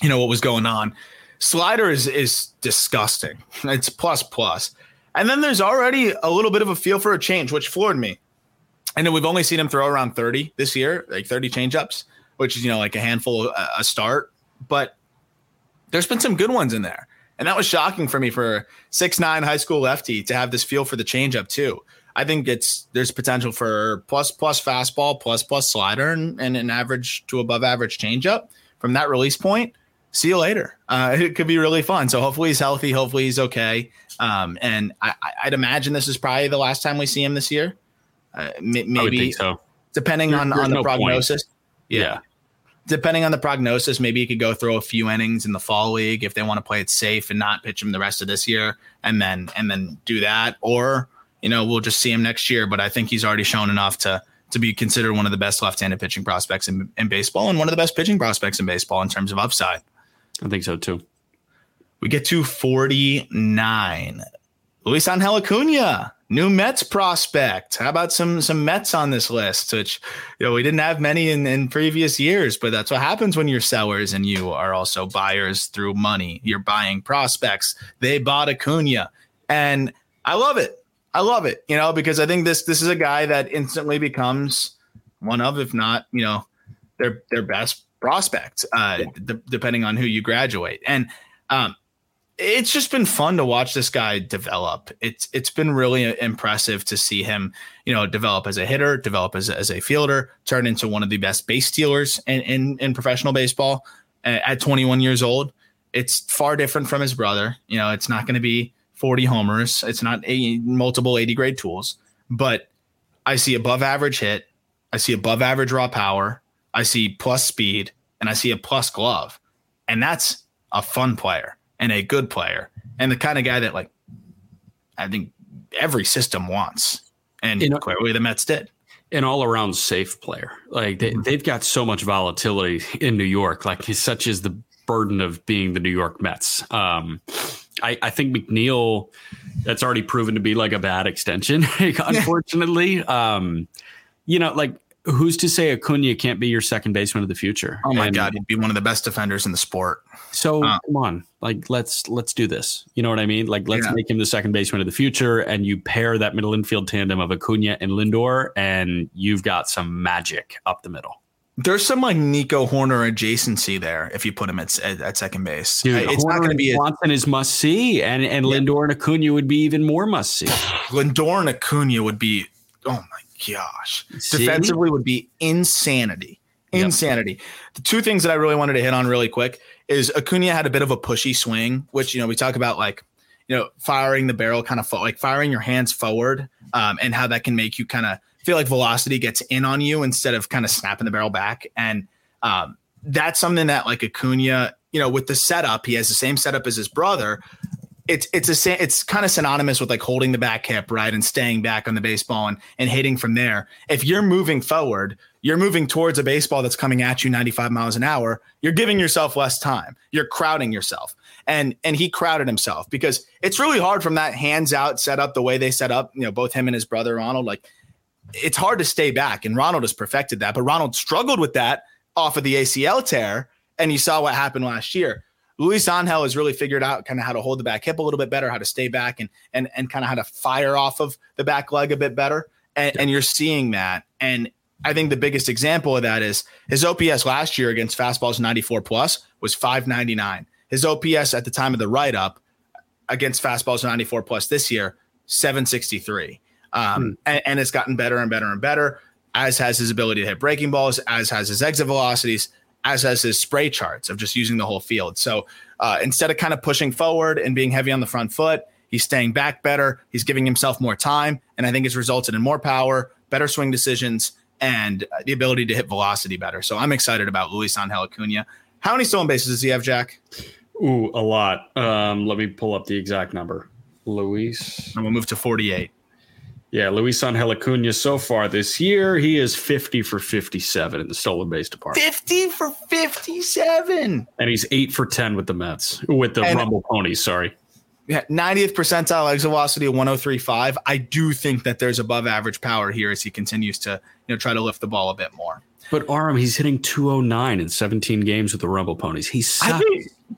you know what was going on. Slider is is disgusting. It's plus plus. And then there's already a little bit of a feel for a change, which floored me. Know we've only seen him throw around 30 this year, like 30 changeups, which is you know like a handful a, a start, but there's been some good ones in there. And that was shocking for me for six nine high school lefty to have this feel for the changeup too. I think it's there's potential for plus plus fastball, plus plus slider, and, and an average to above average changeup from that release point. See you later. Uh, it could be really fun. So hopefully he's healthy. Hopefully he's okay. Um, and I, I'd imagine this is probably the last time we see him this year. Uh, would maybe so. depending There- on, on the no prognosis. Yeah. Depending on the prognosis, maybe he could go throw a few innings in the fall league if they want to play it safe and not pitch him the rest of this year, and then and then do that. Or you know we'll just see him next year. But I think he's already shown enough to to be considered one of the best left-handed pitching prospects in, in baseball and one of the best pitching prospects in baseball in terms of upside. I think so too. We get to 49. Luis Angel Acuna, new Mets prospect. How about some some Mets on this list? Which you know we didn't have many in, in previous years, but that's what happens when you're sellers and you are also buyers through money. You're buying prospects. They bought Acuna, and I love it. I love it. You know because I think this this is a guy that instantly becomes one of, if not you know, their their best prospect, uh, d- depending on who you graduate. And um, it's just been fun to watch this guy develop. It's it's been really impressive to see him, you know, develop as a hitter, develop as a, as a fielder, turn into one of the best base stealers in in, in professional baseball at 21 years old. It's far different from his brother. You know, it's not going to be 40 homers. It's not a multiple 80 grade tools, but I see above average hit. I see above average raw power. I see plus speed and I see a plus glove. And that's a fun player and a good player and the kind of guy that like I think every system wants. And You know- clearly the Mets did. An all around safe player. Like they, they've got so much volatility in New York. Like such is the burden of being the New York Mets. Um, I, I think McNeil, that's already proven to be like a bad extension, unfortunately. Um, you know, like who's to say Acuna can't be your second baseman of the future? Oh my And God, he'd be one of the best defenders in the sport. So Uh, come on, like let's let's do this. You know what I mean? Like let's Yeah. make him the second baseman of the future, and you pair that middle infield tandem of Acuna and Lindor, and you've got some magic up the middle. There's some like Nico Hoerner adjacency there if you put him at, at, at second base. Dude, it's not Horner going to be a, Swanson is must see, and and Lindor and Acuna would be even more must see. Lindor and Acuna would be, oh my gosh. See? Defensively would be insanity. Yep. Insanity. The two things that I really wanted to hit on really quick is Acuna had a bit of a pushy swing, which, you know, we talk about like, you know, firing the barrel kind of fo- like firing your hands forward um, and how that can make you kind of feel like velocity gets in on you instead of kind of snapping the barrel back. And um, that's something that like Acuna, you know, with the setup, he has the same setup as his brother. It's it's a it's kind of synonymous with like holding the back hip right and staying back on the baseball and and hitting from there. If you're moving forward, you're moving towards a baseball that's coming at you 95 miles an hour. You're giving yourself less time. You're crowding yourself, and and he crowded himself because it's really hard from that hands out setup the way they set up. You know, both him and his brother Ronald like it's hard to stay back, and Ronald has perfected that. But Ronald struggled with that off of the ACL tear, and you saw what happened last year. Luis Angel has really figured out kind of how to hold the back hip a little bit better, how to stay back, and and and kind of how to fire off of the back leg a bit better. And, and you're seeing that, and I think the biggest example of that is his OPS last year against fastballs 94 plus was 599. His OPS at the time of the write up against fastballs 94 plus this year, 763. Um, hmm. and, and, it's gotten better and better and better, as has his ability to hit breaking balls, as has his exit velocities, as has his spray charts of just using the whole field. So uh, instead of kind of pushing forward and being heavy on the front foot, he's staying back better. He's giving himself more time. And I think it's resulted in more power, better swing decisions, and the ability to hit velocity better. So I'm excited about Luis Angel Acuna. How many stolen bases does he have, Jack? Ooh, a lot. Um, let me pull up the exact number. Luis. And we'll move to 48. Yeah, Luis Angel Acuna so far this year, he is 50 for 57 in the stolen base department. 50 for 57. And he's 8 for 10 with the Mets, with the and, Rumble Ponies, sorry. Yeah, 90th percentile exit velocity of 103.5. I do think that there's above average power here as he continues to, you know, try to lift the ball a bit more. But Aram, he's hitting 209 in 17 games with the Rumble Ponies. He's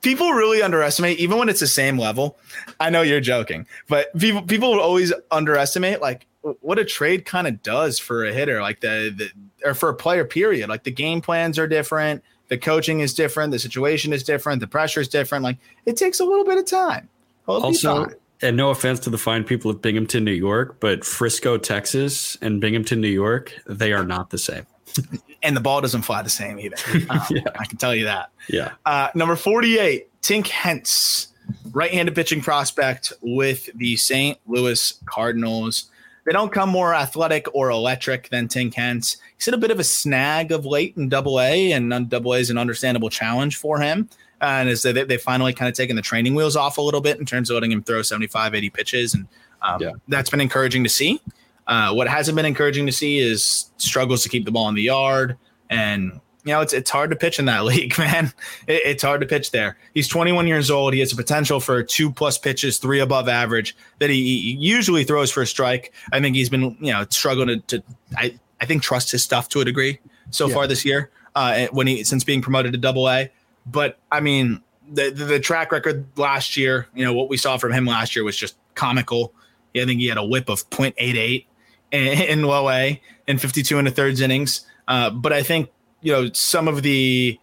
people really underestimate, even when it's the same level. I know you're joking, but people people always underestimate like what a trade kind of does for a hitter, like the, the or for a player. Period. Like the game plans are different, the coaching is different, the situation is different, the pressure is different. Like it takes a little bit of time. It'll also, and no offense to the fine people of Binghamton, New York, but Frisco, Texas, and Binghamton, New York, they are not the same. and the ball doesn't fly the same either. Um, yeah. I can tell you that. Yeah. Uh, number 48, Tink Hence, right handed pitching prospect with the St. Louis Cardinals. They don't come more athletic or electric than Tink Hence. He's hit a bit of a snag of late in double A, and double A is an understandable challenge for him. Uh, and as they, they finally kind of taken the training wheels off a little bit in terms of letting him throw 75, 80 pitches. And um, yeah. that's been encouraging to see. Uh, what hasn't been encouraging to see is struggles to keep the ball in the yard. And, you know, it's, it's hard to pitch in that league, man. It, it's hard to pitch there. He's 21 years old. He has a potential for two plus pitches, three above average that he, he usually throws for a strike. I think he's been, you know, struggling to, to I, I think, trust his stuff to a degree so yeah. far this year uh, when he, since being promoted to double A. But I mean, the, the, the track record last year, you know, what we saw from him last year was just comical. I think he had a whip of 0.88 in low A in 52 and a thirds innings. Uh, but I think you know some of the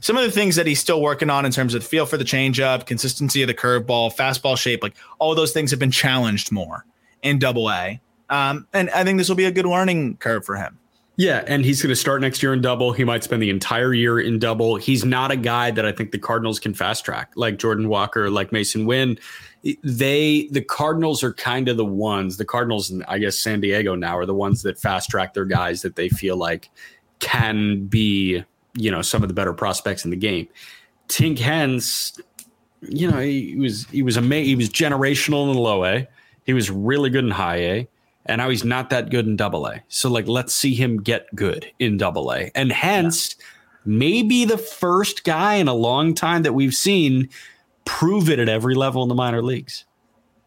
some of the things that he's still working on in terms of feel for the changeup, consistency of the curveball, fastball shape, like all those things have been challenged more in Double A. Um, and I think this will be a good learning curve for him. Yeah, and he's going to start next year in double. He might spend the entire year in double. He's not a guy that I think the Cardinals can fast track, like Jordan Walker, like Masyn Winn they the Cardinals are kind of the ones the Cardinals and I guess San Diego now are the ones that fast track their guys that they feel like can be you know some of the better prospects in the game. Tink Hence, you know, he was he was amazing. He was generational in the low A. He was really good in high A, and now he's not that good in double A. So like, let's see him get good in double A, and hence yeah. maybe the first guy in a long time that we've seen prove it at every level in the minor leagues.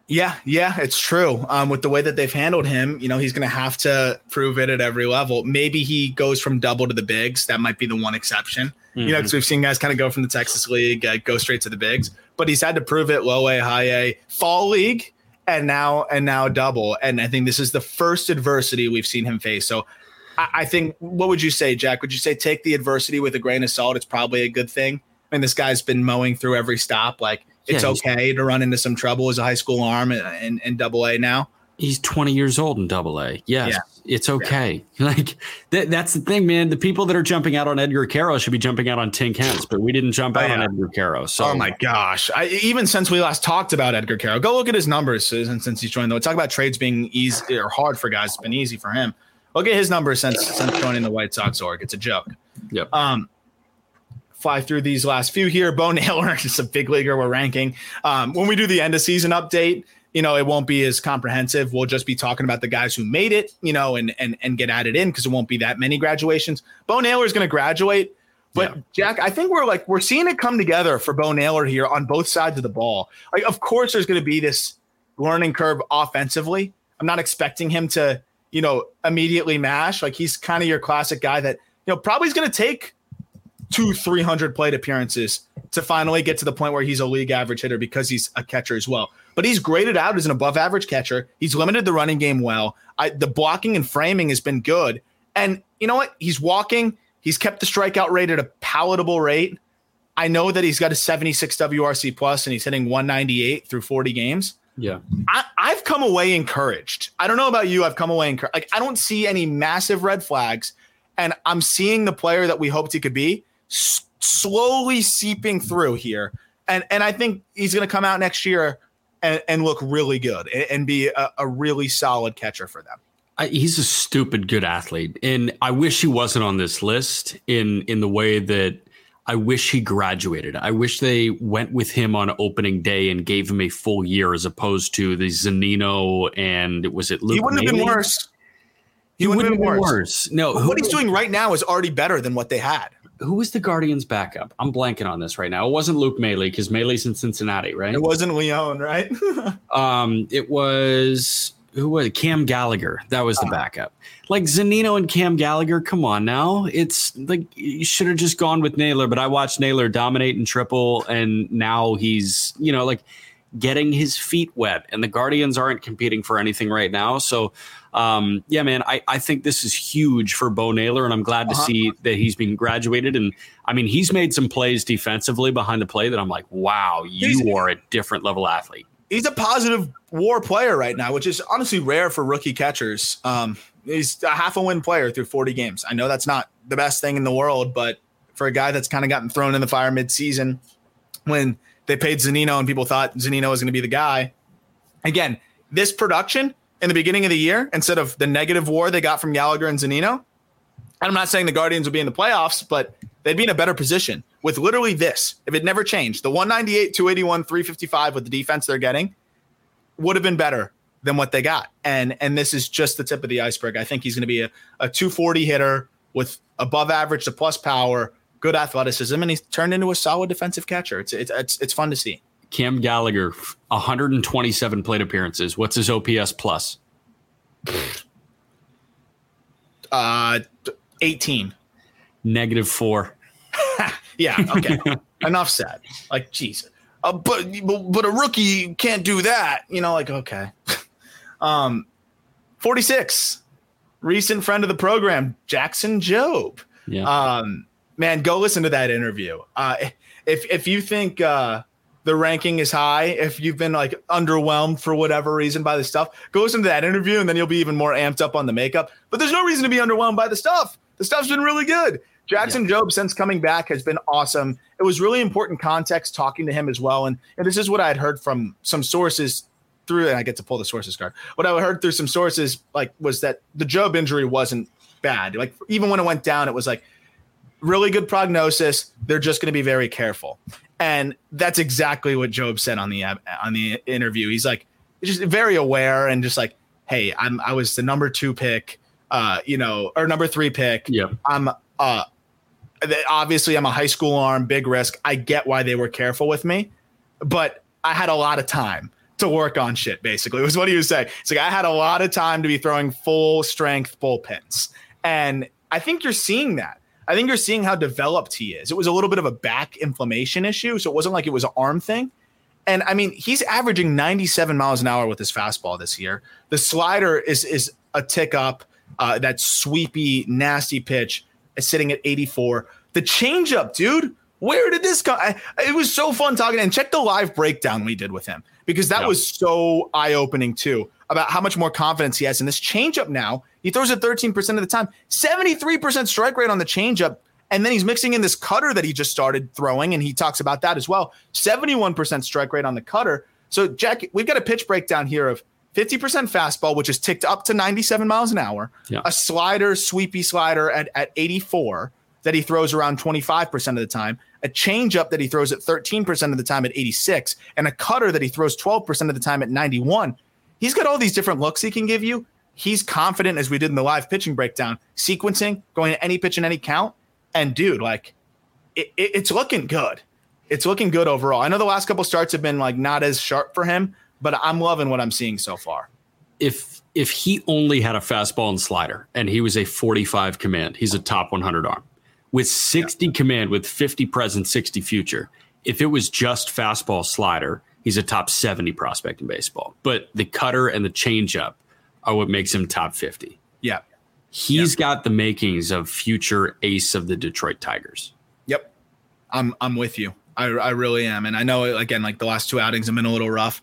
Yeah, yeah, it's true. Um, with the way that they've handled him, you know, he's going to have to prove it at every level. Maybe he goes from double to the bigs. That might be the one exception. Mm-hmm. You know, because mm-hmm. we've seen guys kind of go from the Texas League, uh, go straight to the bigs. But he's had to prove it low A, high A, fall league, and now and now double. And I think this is the first adversity we've seen him face. So I, I think, what would you say, Jack? Would you say take the adversity with a grain of salt? It's probably a good thing. I mean, this guy's been mowing through every stop. Like it's yeah, okay to run into some trouble as a high school arm in, in double A now. He's 20 years old in double A. Yes, yeah. It's okay. Yeah. Like th- that's the thing, man. The people that are jumping out on Edgar Quero should be jumping out on Tink Hence, but we didn't jump out oh, on Edgar Quero. So, oh my gosh. I, even since we last talked about Edgar Quero, go look at his numbers since, since he's joined though. Talk about trades being easy or hard for guys. It's been easy for him. Look at his numbers since, since joining the White Sox org. It's a joke. Yep. Um, fly through these last few here. Bo Naylor is a big leaguer we're ranking. Um, when we do the end of season update, you know, it won't be as comprehensive. We'll just be talking about the guys who made it, you know, and and and get added in because it won't be that many graduations. Bo Naylor is going to graduate. But yeah. Jack, I think we're like we're seeing it come together for Bo Naylor here on both sides of the ball. Like, of course, there's going to be this learning curve offensively. I'm not expecting him to, you know, immediately mash. Like he's kind of your classic guy that you know probably is going to take two 300 plate appearances to finally get to the point where he's a league average hitter because he's a catcher as well. But he's graded out as an above average catcher. He's limited the running game well. I, the blocking and framing has been good. And you know what? He's walking. He's kept the strikeout rate at a palatable rate. I know that he's got a 76 WRC plus and he's hitting 198 through 40 games. Yeah. I, I've come away encouraged. I don't know about you. I've come away encouraged. Like I don't see any massive red flags, and I'm seeing the player that we hoped he could be s- slowly seeping through here. And and I think he's going to come out next year and, and look really good and, and be a, a really solid catcher for them. I, he's a stupid good athlete, and I wish he wasn't on this list in in the way that I wish he graduated. I wish they went with him on opening day and gave him a full year as opposed to the Zunino and was it Luke? he wouldn't have been worse. He, wouldn't have been worse. No, who, what he's doing right now is already better than what they had. Who was the Guardians' backup? I'm blanking on this right now. It wasn't Luke Maile because Maile's in Cincinnati, right? It wasn't Leon, right? Um, it was who was it? Cam Gallagher. That was the backup. Like Zunino and Cam Gallagher. Come on now. It's like you should have just gone with Naylor, but I watched Naylor dominate and triple, and now he's you know like getting his feet wet, and the Guardians aren't competing for anything right now. So. Um, yeah, man, I, I think this is huge for Bo Naylor, and I'm glad to see that he's been graduated. And I mean, he's made some plays defensively behind the play that I'm like, wow, you He's- are a different level athlete. he's a positive war player right now, which is honestly rare for rookie catchers. Um, he's a half a win player through 40 games. I know that's not the best thing in the world, but for a guy that's kind of gotten thrown in the fire midseason when they paid Zunino and people thought Zunino was going to be the guy, again, this production in the beginning of the year, instead of the negative war they got from Gallagher and Zunino, and I'm not saying the Guardians would be in the playoffs, but they'd be in a better position with literally this. If it never changed, the 198, 281, 355 with the defense they're getting would have been better than what they got. And and this is just the tip of the iceberg. I think he's going to be a, a 240 hitter with above average to plus power, good athleticism, and he's turned into a solid defensive catcher. It's it's it's, it's fun to see. Cam Gallagher, 127 plate appearances. What's his OPS plus? Uh, 18. Negative four. Yeah. Okay. Enough said. Like, jeez. Uh, but, but but a rookie can't do that. You know, like okay. um, 46. Recent friend of the program, Jackson Jobe. Yeah. Um, man, go listen to that interview. Uh, if if you think uh, the ranking is high, if you've been like underwhelmed for whatever reason by the stuff, go listen to that interview, and then you'll be even more amped up on the makeup. But there's no reason to be underwhelmed by the stuff. The stuff's been really good. Jackson Jobe, since coming back, has been awesome. It was really important context talking to him as well, and, and this is what I had heard from some sources through, and I get to pull the sources card. What I heard through some sources like was that the Jobe injury wasn't bad. Like even when it went down, it was like really good prognosis. They're just going to be very careful, and that's exactly what Jobe said on the on the interview. He's like just very aware and just like, hey, I'm I was the number two pick, uh, you know, or number three pick. Yep. I'm uh, obviously I'm a high school arm, big risk. I get why they were careful with me, but I had a lot of time to work on shit. Basically, was what he was saying. It's like I had a lot of time to be throwing full strength bullpens, and I think you're seeing that. I think you're seeing how developed he is. It was a little bit of a back inflammation issue, so it wasn't like it was an arm thing. And I mean, he's averaging 97 miles an hour with his fastball this year. The slider is is a tick up. Uh, that sweepy, nasty pitch is sitting at 84. The changeup, dude. Where did this go? I, it was so fun talking and check the live breakdown we did with him because that Yeah. was so eye opening too about how much more confidence he has in this changeup now. He throws it 13% of the time, 73% strike rate on the changeup. And then he's mixing in this cutter that he just started throwing, and he talks about that as well. 71% strike rate on the cutter. So, Jack, we've got a pitch breakdown here of 50% fastball, which is ticked up to 97 miles an hour, Yeah. a slider, sweepy slider at, at 84 that he throws around 25% of the time, a changeup that he throws at 13% of the time at 86, and a cutter that he throws 12% of the time at 91. He's got all these different looks he can give you. He's confident, as we did in the live pitching breakdown, sequencing, going to any pitch and any count. And dude, like, it, it- it's looking good. It's looking good overall. I know the last couple starts have been like not as sharp for him, but I'm loving what I'm seeing so far. If if he only had a fastball and slider and he was a 45 command, he's a top 100 arm. With 60 command, with 50 present, 60 future. If it was just fastball slider, he's a top 70 prospect in baseball. But the cutter and the changeup are what makes him top 50. Yeah. He's got the makings of future ace of the Detroit Tigers. Yep. I'm I'm with you. I, I really am. And I know again, like the last two outings have been a little rough.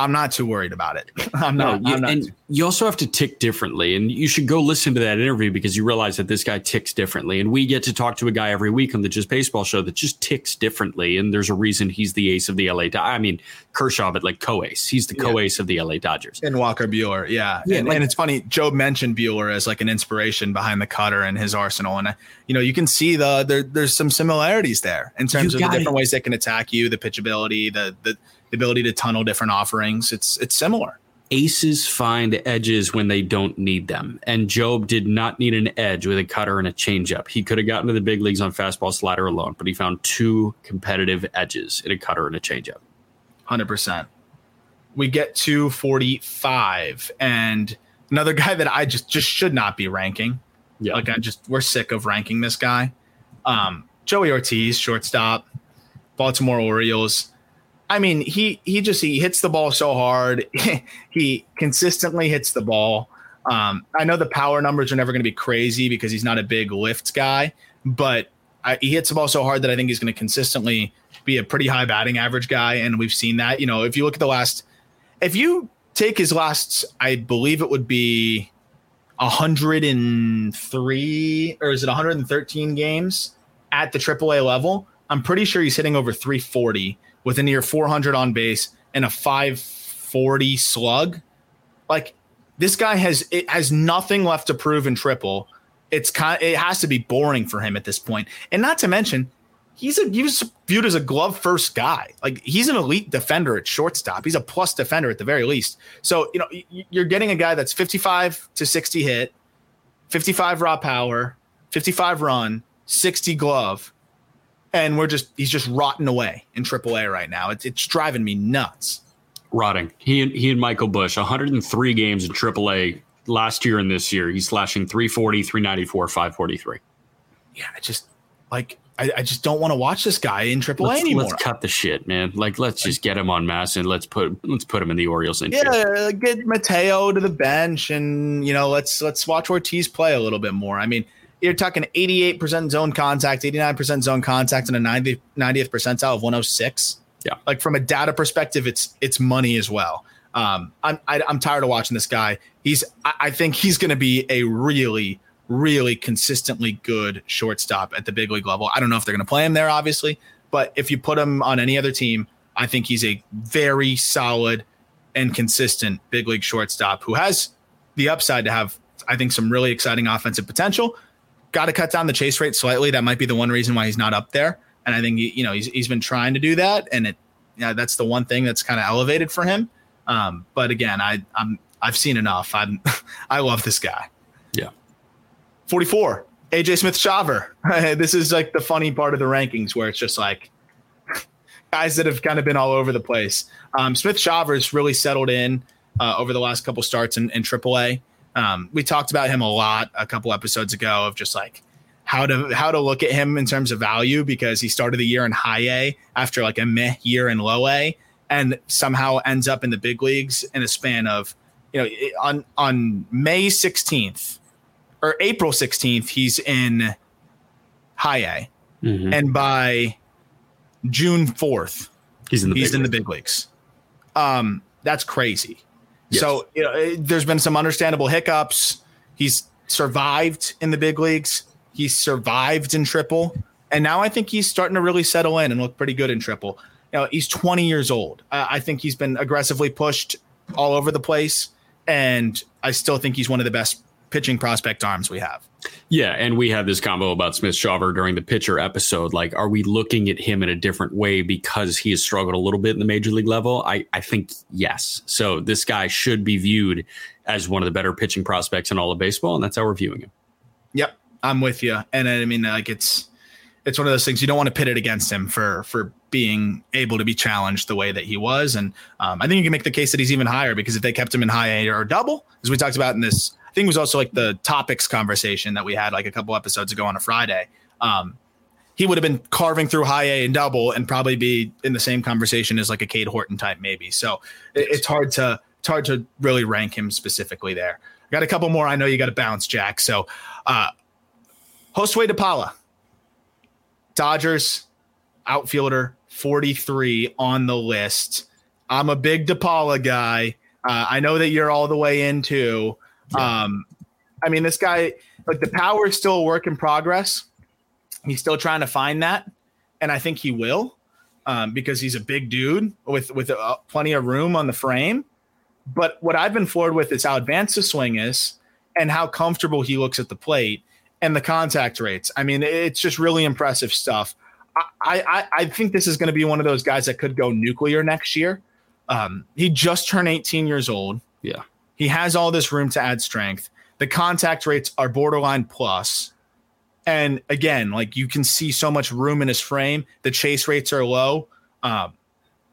I'm not too worried about it. I'm not. you, I'm not and too- you also have to tick differently. And you should go listen to that interview because you realize that this guy ticks differently. And we get to talk to a guy every week on the Just Baseball show that just ticks differently. And there's a reason he's the ace of the LA. I mean, Kershaw, but like co-ace. He's the co-ace of the LA Dodgers. and Walker Buehler, yeah, Yeah, and, like- and it's funny. Joe mentioned Buehler as like an inspiration behind the cutter and his arsenal, and uh, you know you can see the there, there's some similarities there in terms of the different ways they can attack you, the pitchability, the the, the ability to tunnel different offerings. It's it's similar. Aces find edges when they don't need them. And Jobe did not need an edge with a cutter and a changeup. He could have gotten to the big leagues on fastball slider alone, but he found two competitive edges in a cutter and a changeup. Hundred percent. We get to forty five, and another guy that I just just should not be ranking. Yeah. Like I just we're sick of ranking this guy. Um, Joey Ortiz, shortstop, Baltimore Orioles. I mean, he he just he hits the ball so hard. he consistently hits the ball. Um, I know the power numbers are never going to be crazy because he's not a big lift guy, but I, he hits the ball so hard that I think he's going to consistently be a pretty high batting average guy, and we've seen that. You know, if you look at the last, if you take his last, I believe it would be 103 or is it 113 games at the AAA level? I'm pretty sure he's hitting over 340 with a near 400 on base and a 540 slug. Like this guy has it has nothing left to prove in triple. It's kind it has to be boring for him at this point. And not to mention, he's a he was viewed as a glove first guy. Like he's an elite defender at shortstop. He's a plus defender at the very least. So, you know, you're getting a guy that's 55 to 60 hit, 55 raw power, 55 run, 60 glove. And we're just he's just rotting away in AAA right now. It's it's driving me nuts. Rotting. He and he and Michael Busch, 103 games in AAA last year and this year. He's slashing 340, 394, 543. Yeah, I just like I, I just don't want to watch this guy in AAA Let's, anymore. let's cut the shit, man. Like let's just get him on mass and let's put let's put him in the Orioles infield. Yeah, get Mateo to the bench, and you know, let's let's watch Ortiz play a little bit more. I mean, you're talking 88% zone contact, 89% zone contact, and a 90, 90th percentile of 106. Yeah. like from a data perspective, it's it's money as well. Um, I'm I, I'm tired of watching this guy. He's I, I think he's going to be a really really consistently good shortstop at the big league level. I don't know if they're going to play him there, obviously, but if you put him on any other team, I think he's a very solid and consistent big league shortstop who has the upside to have, I think, some really exciting offensive potential. Got to cut down the chase rate slightly. That might be the one reason why he's not up there. And I think you know he's he's been trying to do that, and it yeah that's the one thing that's kind of elevated for him. Um, but again, I I'm I've seen enough. I'm I love this guy. Yeah. 44 AJ Smith-Shawver. this is like the funny part of the rankings where it's just like guys that have kind of been all over the place. Um, Smith-Shawver's really settled in uh, over the last couple starts in, in AAA. Um, we talked about him a lot a couple episodes ago of just like how to how to look at him in terms of value because he started the year in high A after like a meh year in low A and somehow ends up in the big leagues in a span of you know on on May 16th or April 16th he's in high A Mhm. and by June 4th He's in the he's big in the leagues. big leagues. Um, that's crazy. Yes. So you know, it- there's been some understandable hiccups. He's survived in the big leagues. He's survived in triple, and now I think he's starting to really settle in and look pretty good in triple. You know, he's 20 years old. I, I think he's been aggressively pushed all over the place, and I still think he's one of the best pitching prospect arms we have. Yeah, and we had this combo about Smith-Shawver during the pitcher episode. Like, are we looking at him in a different way because he has struggled a little bit in the major league level? I, I think yes. So this guy should be viewed as one of the better pitching prospects in all of baseball, and that's how we're viewing him. Yep, I'm with you. And I mean, like it's it's one of those things you don't want to pit it against him for for being able to be challenged the way that he was. And um, I think you can make the case that he's even higher because if they kept him in high A or double, as we talked about in this, I think it was also like the topics conversation that we had like a couple episodes ago on a Friday. Um, he would have been carving through high A and double and probably be in the same conversation as like a Cade Horton type maybe. So it, it's hard to it's hard to really rank him specifically there. I Got a couple more. I know you got to bounce, Jack. So, uh, Josue De Paula, Dodgers outfielder, 43 on the list. I'm a big De Paula guy. Uh, I know that you're all the way into. Um, I mean, this guy, like the power is still a work in progress. He's still trying to find that, and I think he will, um, because he's a big dude with with uh, plenty of room on the frame. But what I've been floored with is how advanced the swing is, and how comfortable he looks at the plate, and the contact rates. I mean, it's just really impressive stuff. I I, I think this is going to be one of those guys that could go nuclear next year. Um, he just turned 18 years old. Yeah. He has all this room to add strength. The contact rates are borderline plus. And again, like you can see so much room in his frame. The chase rates are low. Um,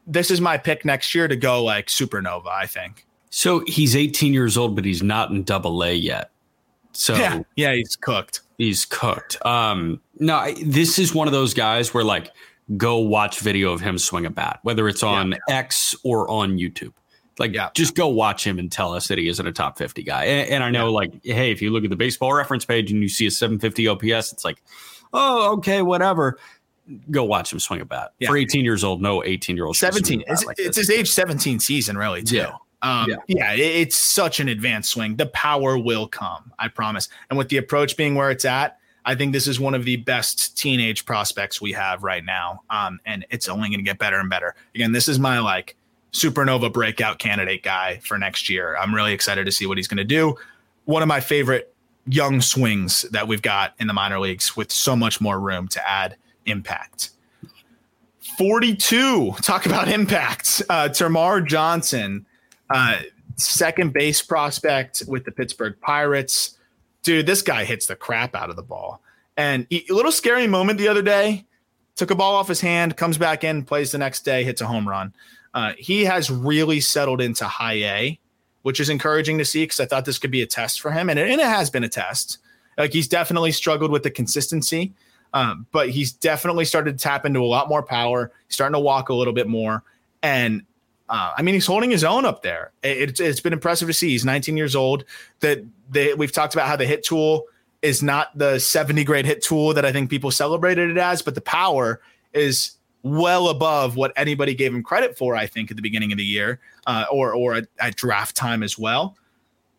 this is my pick next year to go like supernova, I think. So he's 18 years old, but he's not in double A yet. So Yeah, yeah, he's cooked. he's cooked. Um, no, I- this is one of those guys where like go watch video of him swing a bat, whether it's on X or on YouTube. Like, Yeah. just go watch him and tell us that he isn't a top 50 guy. And, and I know, like, hey, if you look at the baseball reference page and you see a 750 OPS, it's like, oh, okay, whatever. Go watch him swing a bat. Yeah. For 18 years old, no 18 year old. 17. It's, it's his age 17 season, really, too. Yeah. Um, Yeah. yeah, it's such an advanced swing. The power will come, I promise. And with the approach being where it's at, I think this is one of the best teenage prospects we have right now. Um, and it's only going to get better and better. Again, this is my like supernova breakout candidate guy for next year. I'm really excited to see what he's going to do. One of my favorite young swings that we've got in the minor leagues with so much more room to add impact. 42. Talk about impact. Uh, Termarr Johnson, uh, second base prospect with the Pittsburgh Pirates. Dude, this guy hits the crap out of the ball. And a little scary moment the other day. Took a ball off his hand, comes back in, plays the next day, hits a home run. Uh, he has really settled into high A, which is encouraging to see because I thought this could be a test for him. And it, and it has been a test. Like he's definitely struggled with the consistency, um, but he's definitely started to tap into a lot more power. He's starting to walk a little bit more. And uh, I mean, he's holding his own up there. It, it's, it's been impressive to see. He's 19 years old. That they we've talked about how the hit tool is not the 70 grade hit tool that I think people celebrated it as, but the power is well above what anybody gave him credit for. I think at the beginning of the year, uh, or or at, at draft time as well.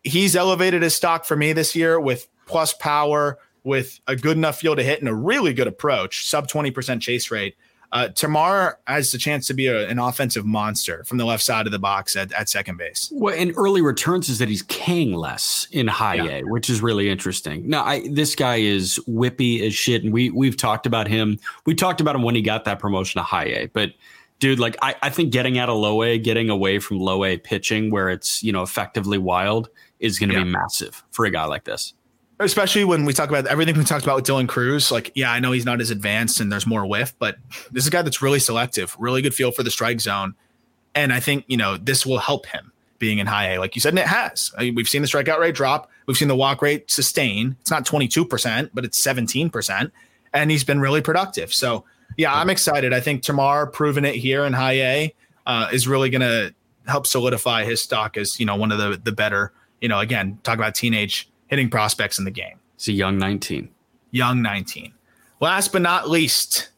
He's elevated his stock for me this year with plus power, with a good enough field to hit and a really good approach, sub 20% chase rate. Uh, Termarr has the chance to be a, an offensive monster from the left side of the box at, at second base. Well, in early returns is that he's Kang less in high Yeah. A, which is really interesting. Now, I, this guy is whippy as shit, and we we've talked about him. We talked about him when he got that promotion to high A, but dude, like I, I think getting out of low A, getting away from low A pitching where it's you know effectively wild is going to Yeah. be massive for a guy like this. Especially when we talk about everything we talked about with Dylan Crews. Like, yeah, I know he's not as advanced and there's more whiff, but this is a guy that's really selective, really good feel for the strike zone. And I think, you know, this will help him being in high A, like you said, and it has. I mean, we've seen the strikeout rate drop. We've seen the walk rate sustain. It's not 22%, but it's 17%. And he's been really productive. So, yeah, I'm excited. I think Termarr proving it here in high A uh, is really going to help solidify his stock as, you know, one of the, the better, you know, again, talk about teenage hitting prospects in the game. He's a young 19. Young 19. Last but not least,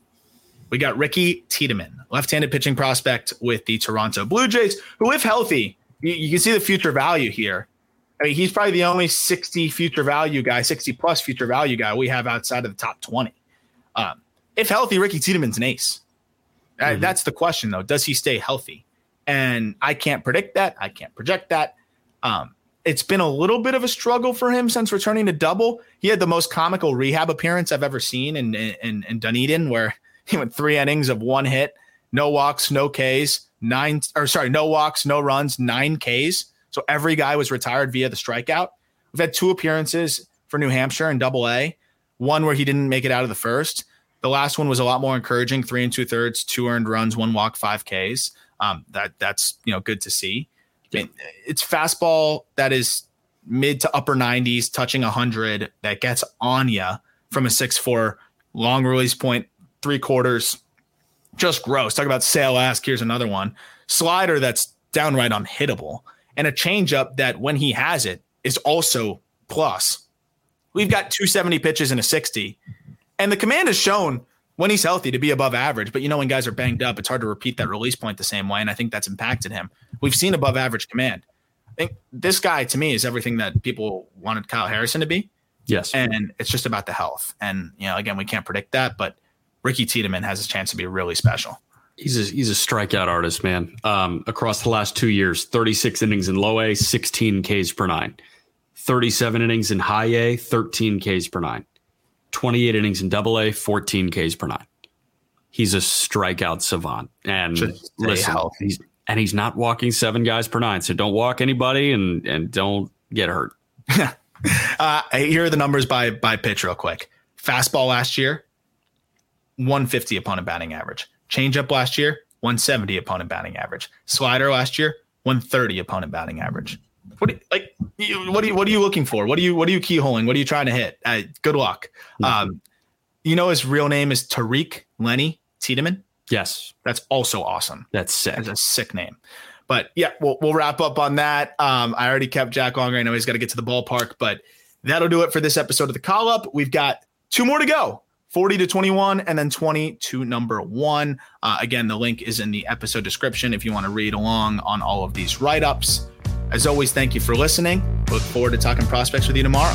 we got Ricky Tiedemann, left-handed pitching prospect with the Toronto Blue Jays, who, if healthy, you, you can see the future value here. I mean, he's probably the only 60 future value guy, 60 plus future value guy we have outside of the top 20. Um, if healthy, Ricky Tiedemann's an ace. Uh, That's the question, though. Does he stay healthy? And I can't predict that. I can't project that. Um, it's been a little bit of a struggle for him since returning to double. He had the most comical rehab appearance I've ever seen in in, in Dunedin, where he went three innings of one hit, no walks, no Ks, nine or sorry, no walks, no runs, nine Ks. So every guy was retired via the strikeout. We've had two appearances for New Hampshire in Double A, one where he didn't make it out of the first. The last one was a lot more encouraging: three and two thirds, two earned runs, one walk, five Ks. Um, that that's you know good to see. Mean, it's fastball that is mid to upper 90s, touching 100 that gets on you from a 6'4 long release point, three quarters. Just gross. Talk about Sale-esque. Here's another one. Slider that's downright unhittable, and a changeup that when he has it is also plus. We've got 270 pitches and a 60. And the command has shown when he's healthy to be above average. But you know, when guys are banged up, it's hard to repeat that release point the same way. And I think that's impacted him. We've seen above average command. I think this guy to me is everything that people wanted Kyle Harrison to be. Yes. And it's just about the health. And, you know, again, we can't predict that, but Ricky Tiedemann has a chance to be really special. He's a, he's a strikeout artist, man. Um, across the last two years, 36 innings in low A, 16 Ks per nine. 37 innings in high A, 13 Ks per nine. 28 innings in double A, 14 Ks per nine. He's a strikeout savant. And listen, he's, and he's not walking seven guys per nine. So don't walk anybody and, and don't get hurt. Uh, here are the numbers by by pitch, real quick. Fastball last year, 150 opponent batting average. Changeup last year, 170 opponent batting average. Slider last year, 130 opponent batting average. What do you, like? What are you What are you looking for? What are you What are you keyholing? What are you trying to hit? Uh, good luck. Um, you know his real name is Tariq Lenny Tiedemann. Yes. That's also awesome. That's sick. It's a sick name. But yeah, we'll, we'll wrap up on that. Um, I already kept Jack longer. I know he's got to get to the ballpark, but that'll do it for this episode of the call up. We've got two more to go 40 to 21 and then 20 to number one. Uh, again, the link is in the episode description if you want to read along on all of these write ups. As always, thank you for listening. Look forward to talking prospects with you tomorrow.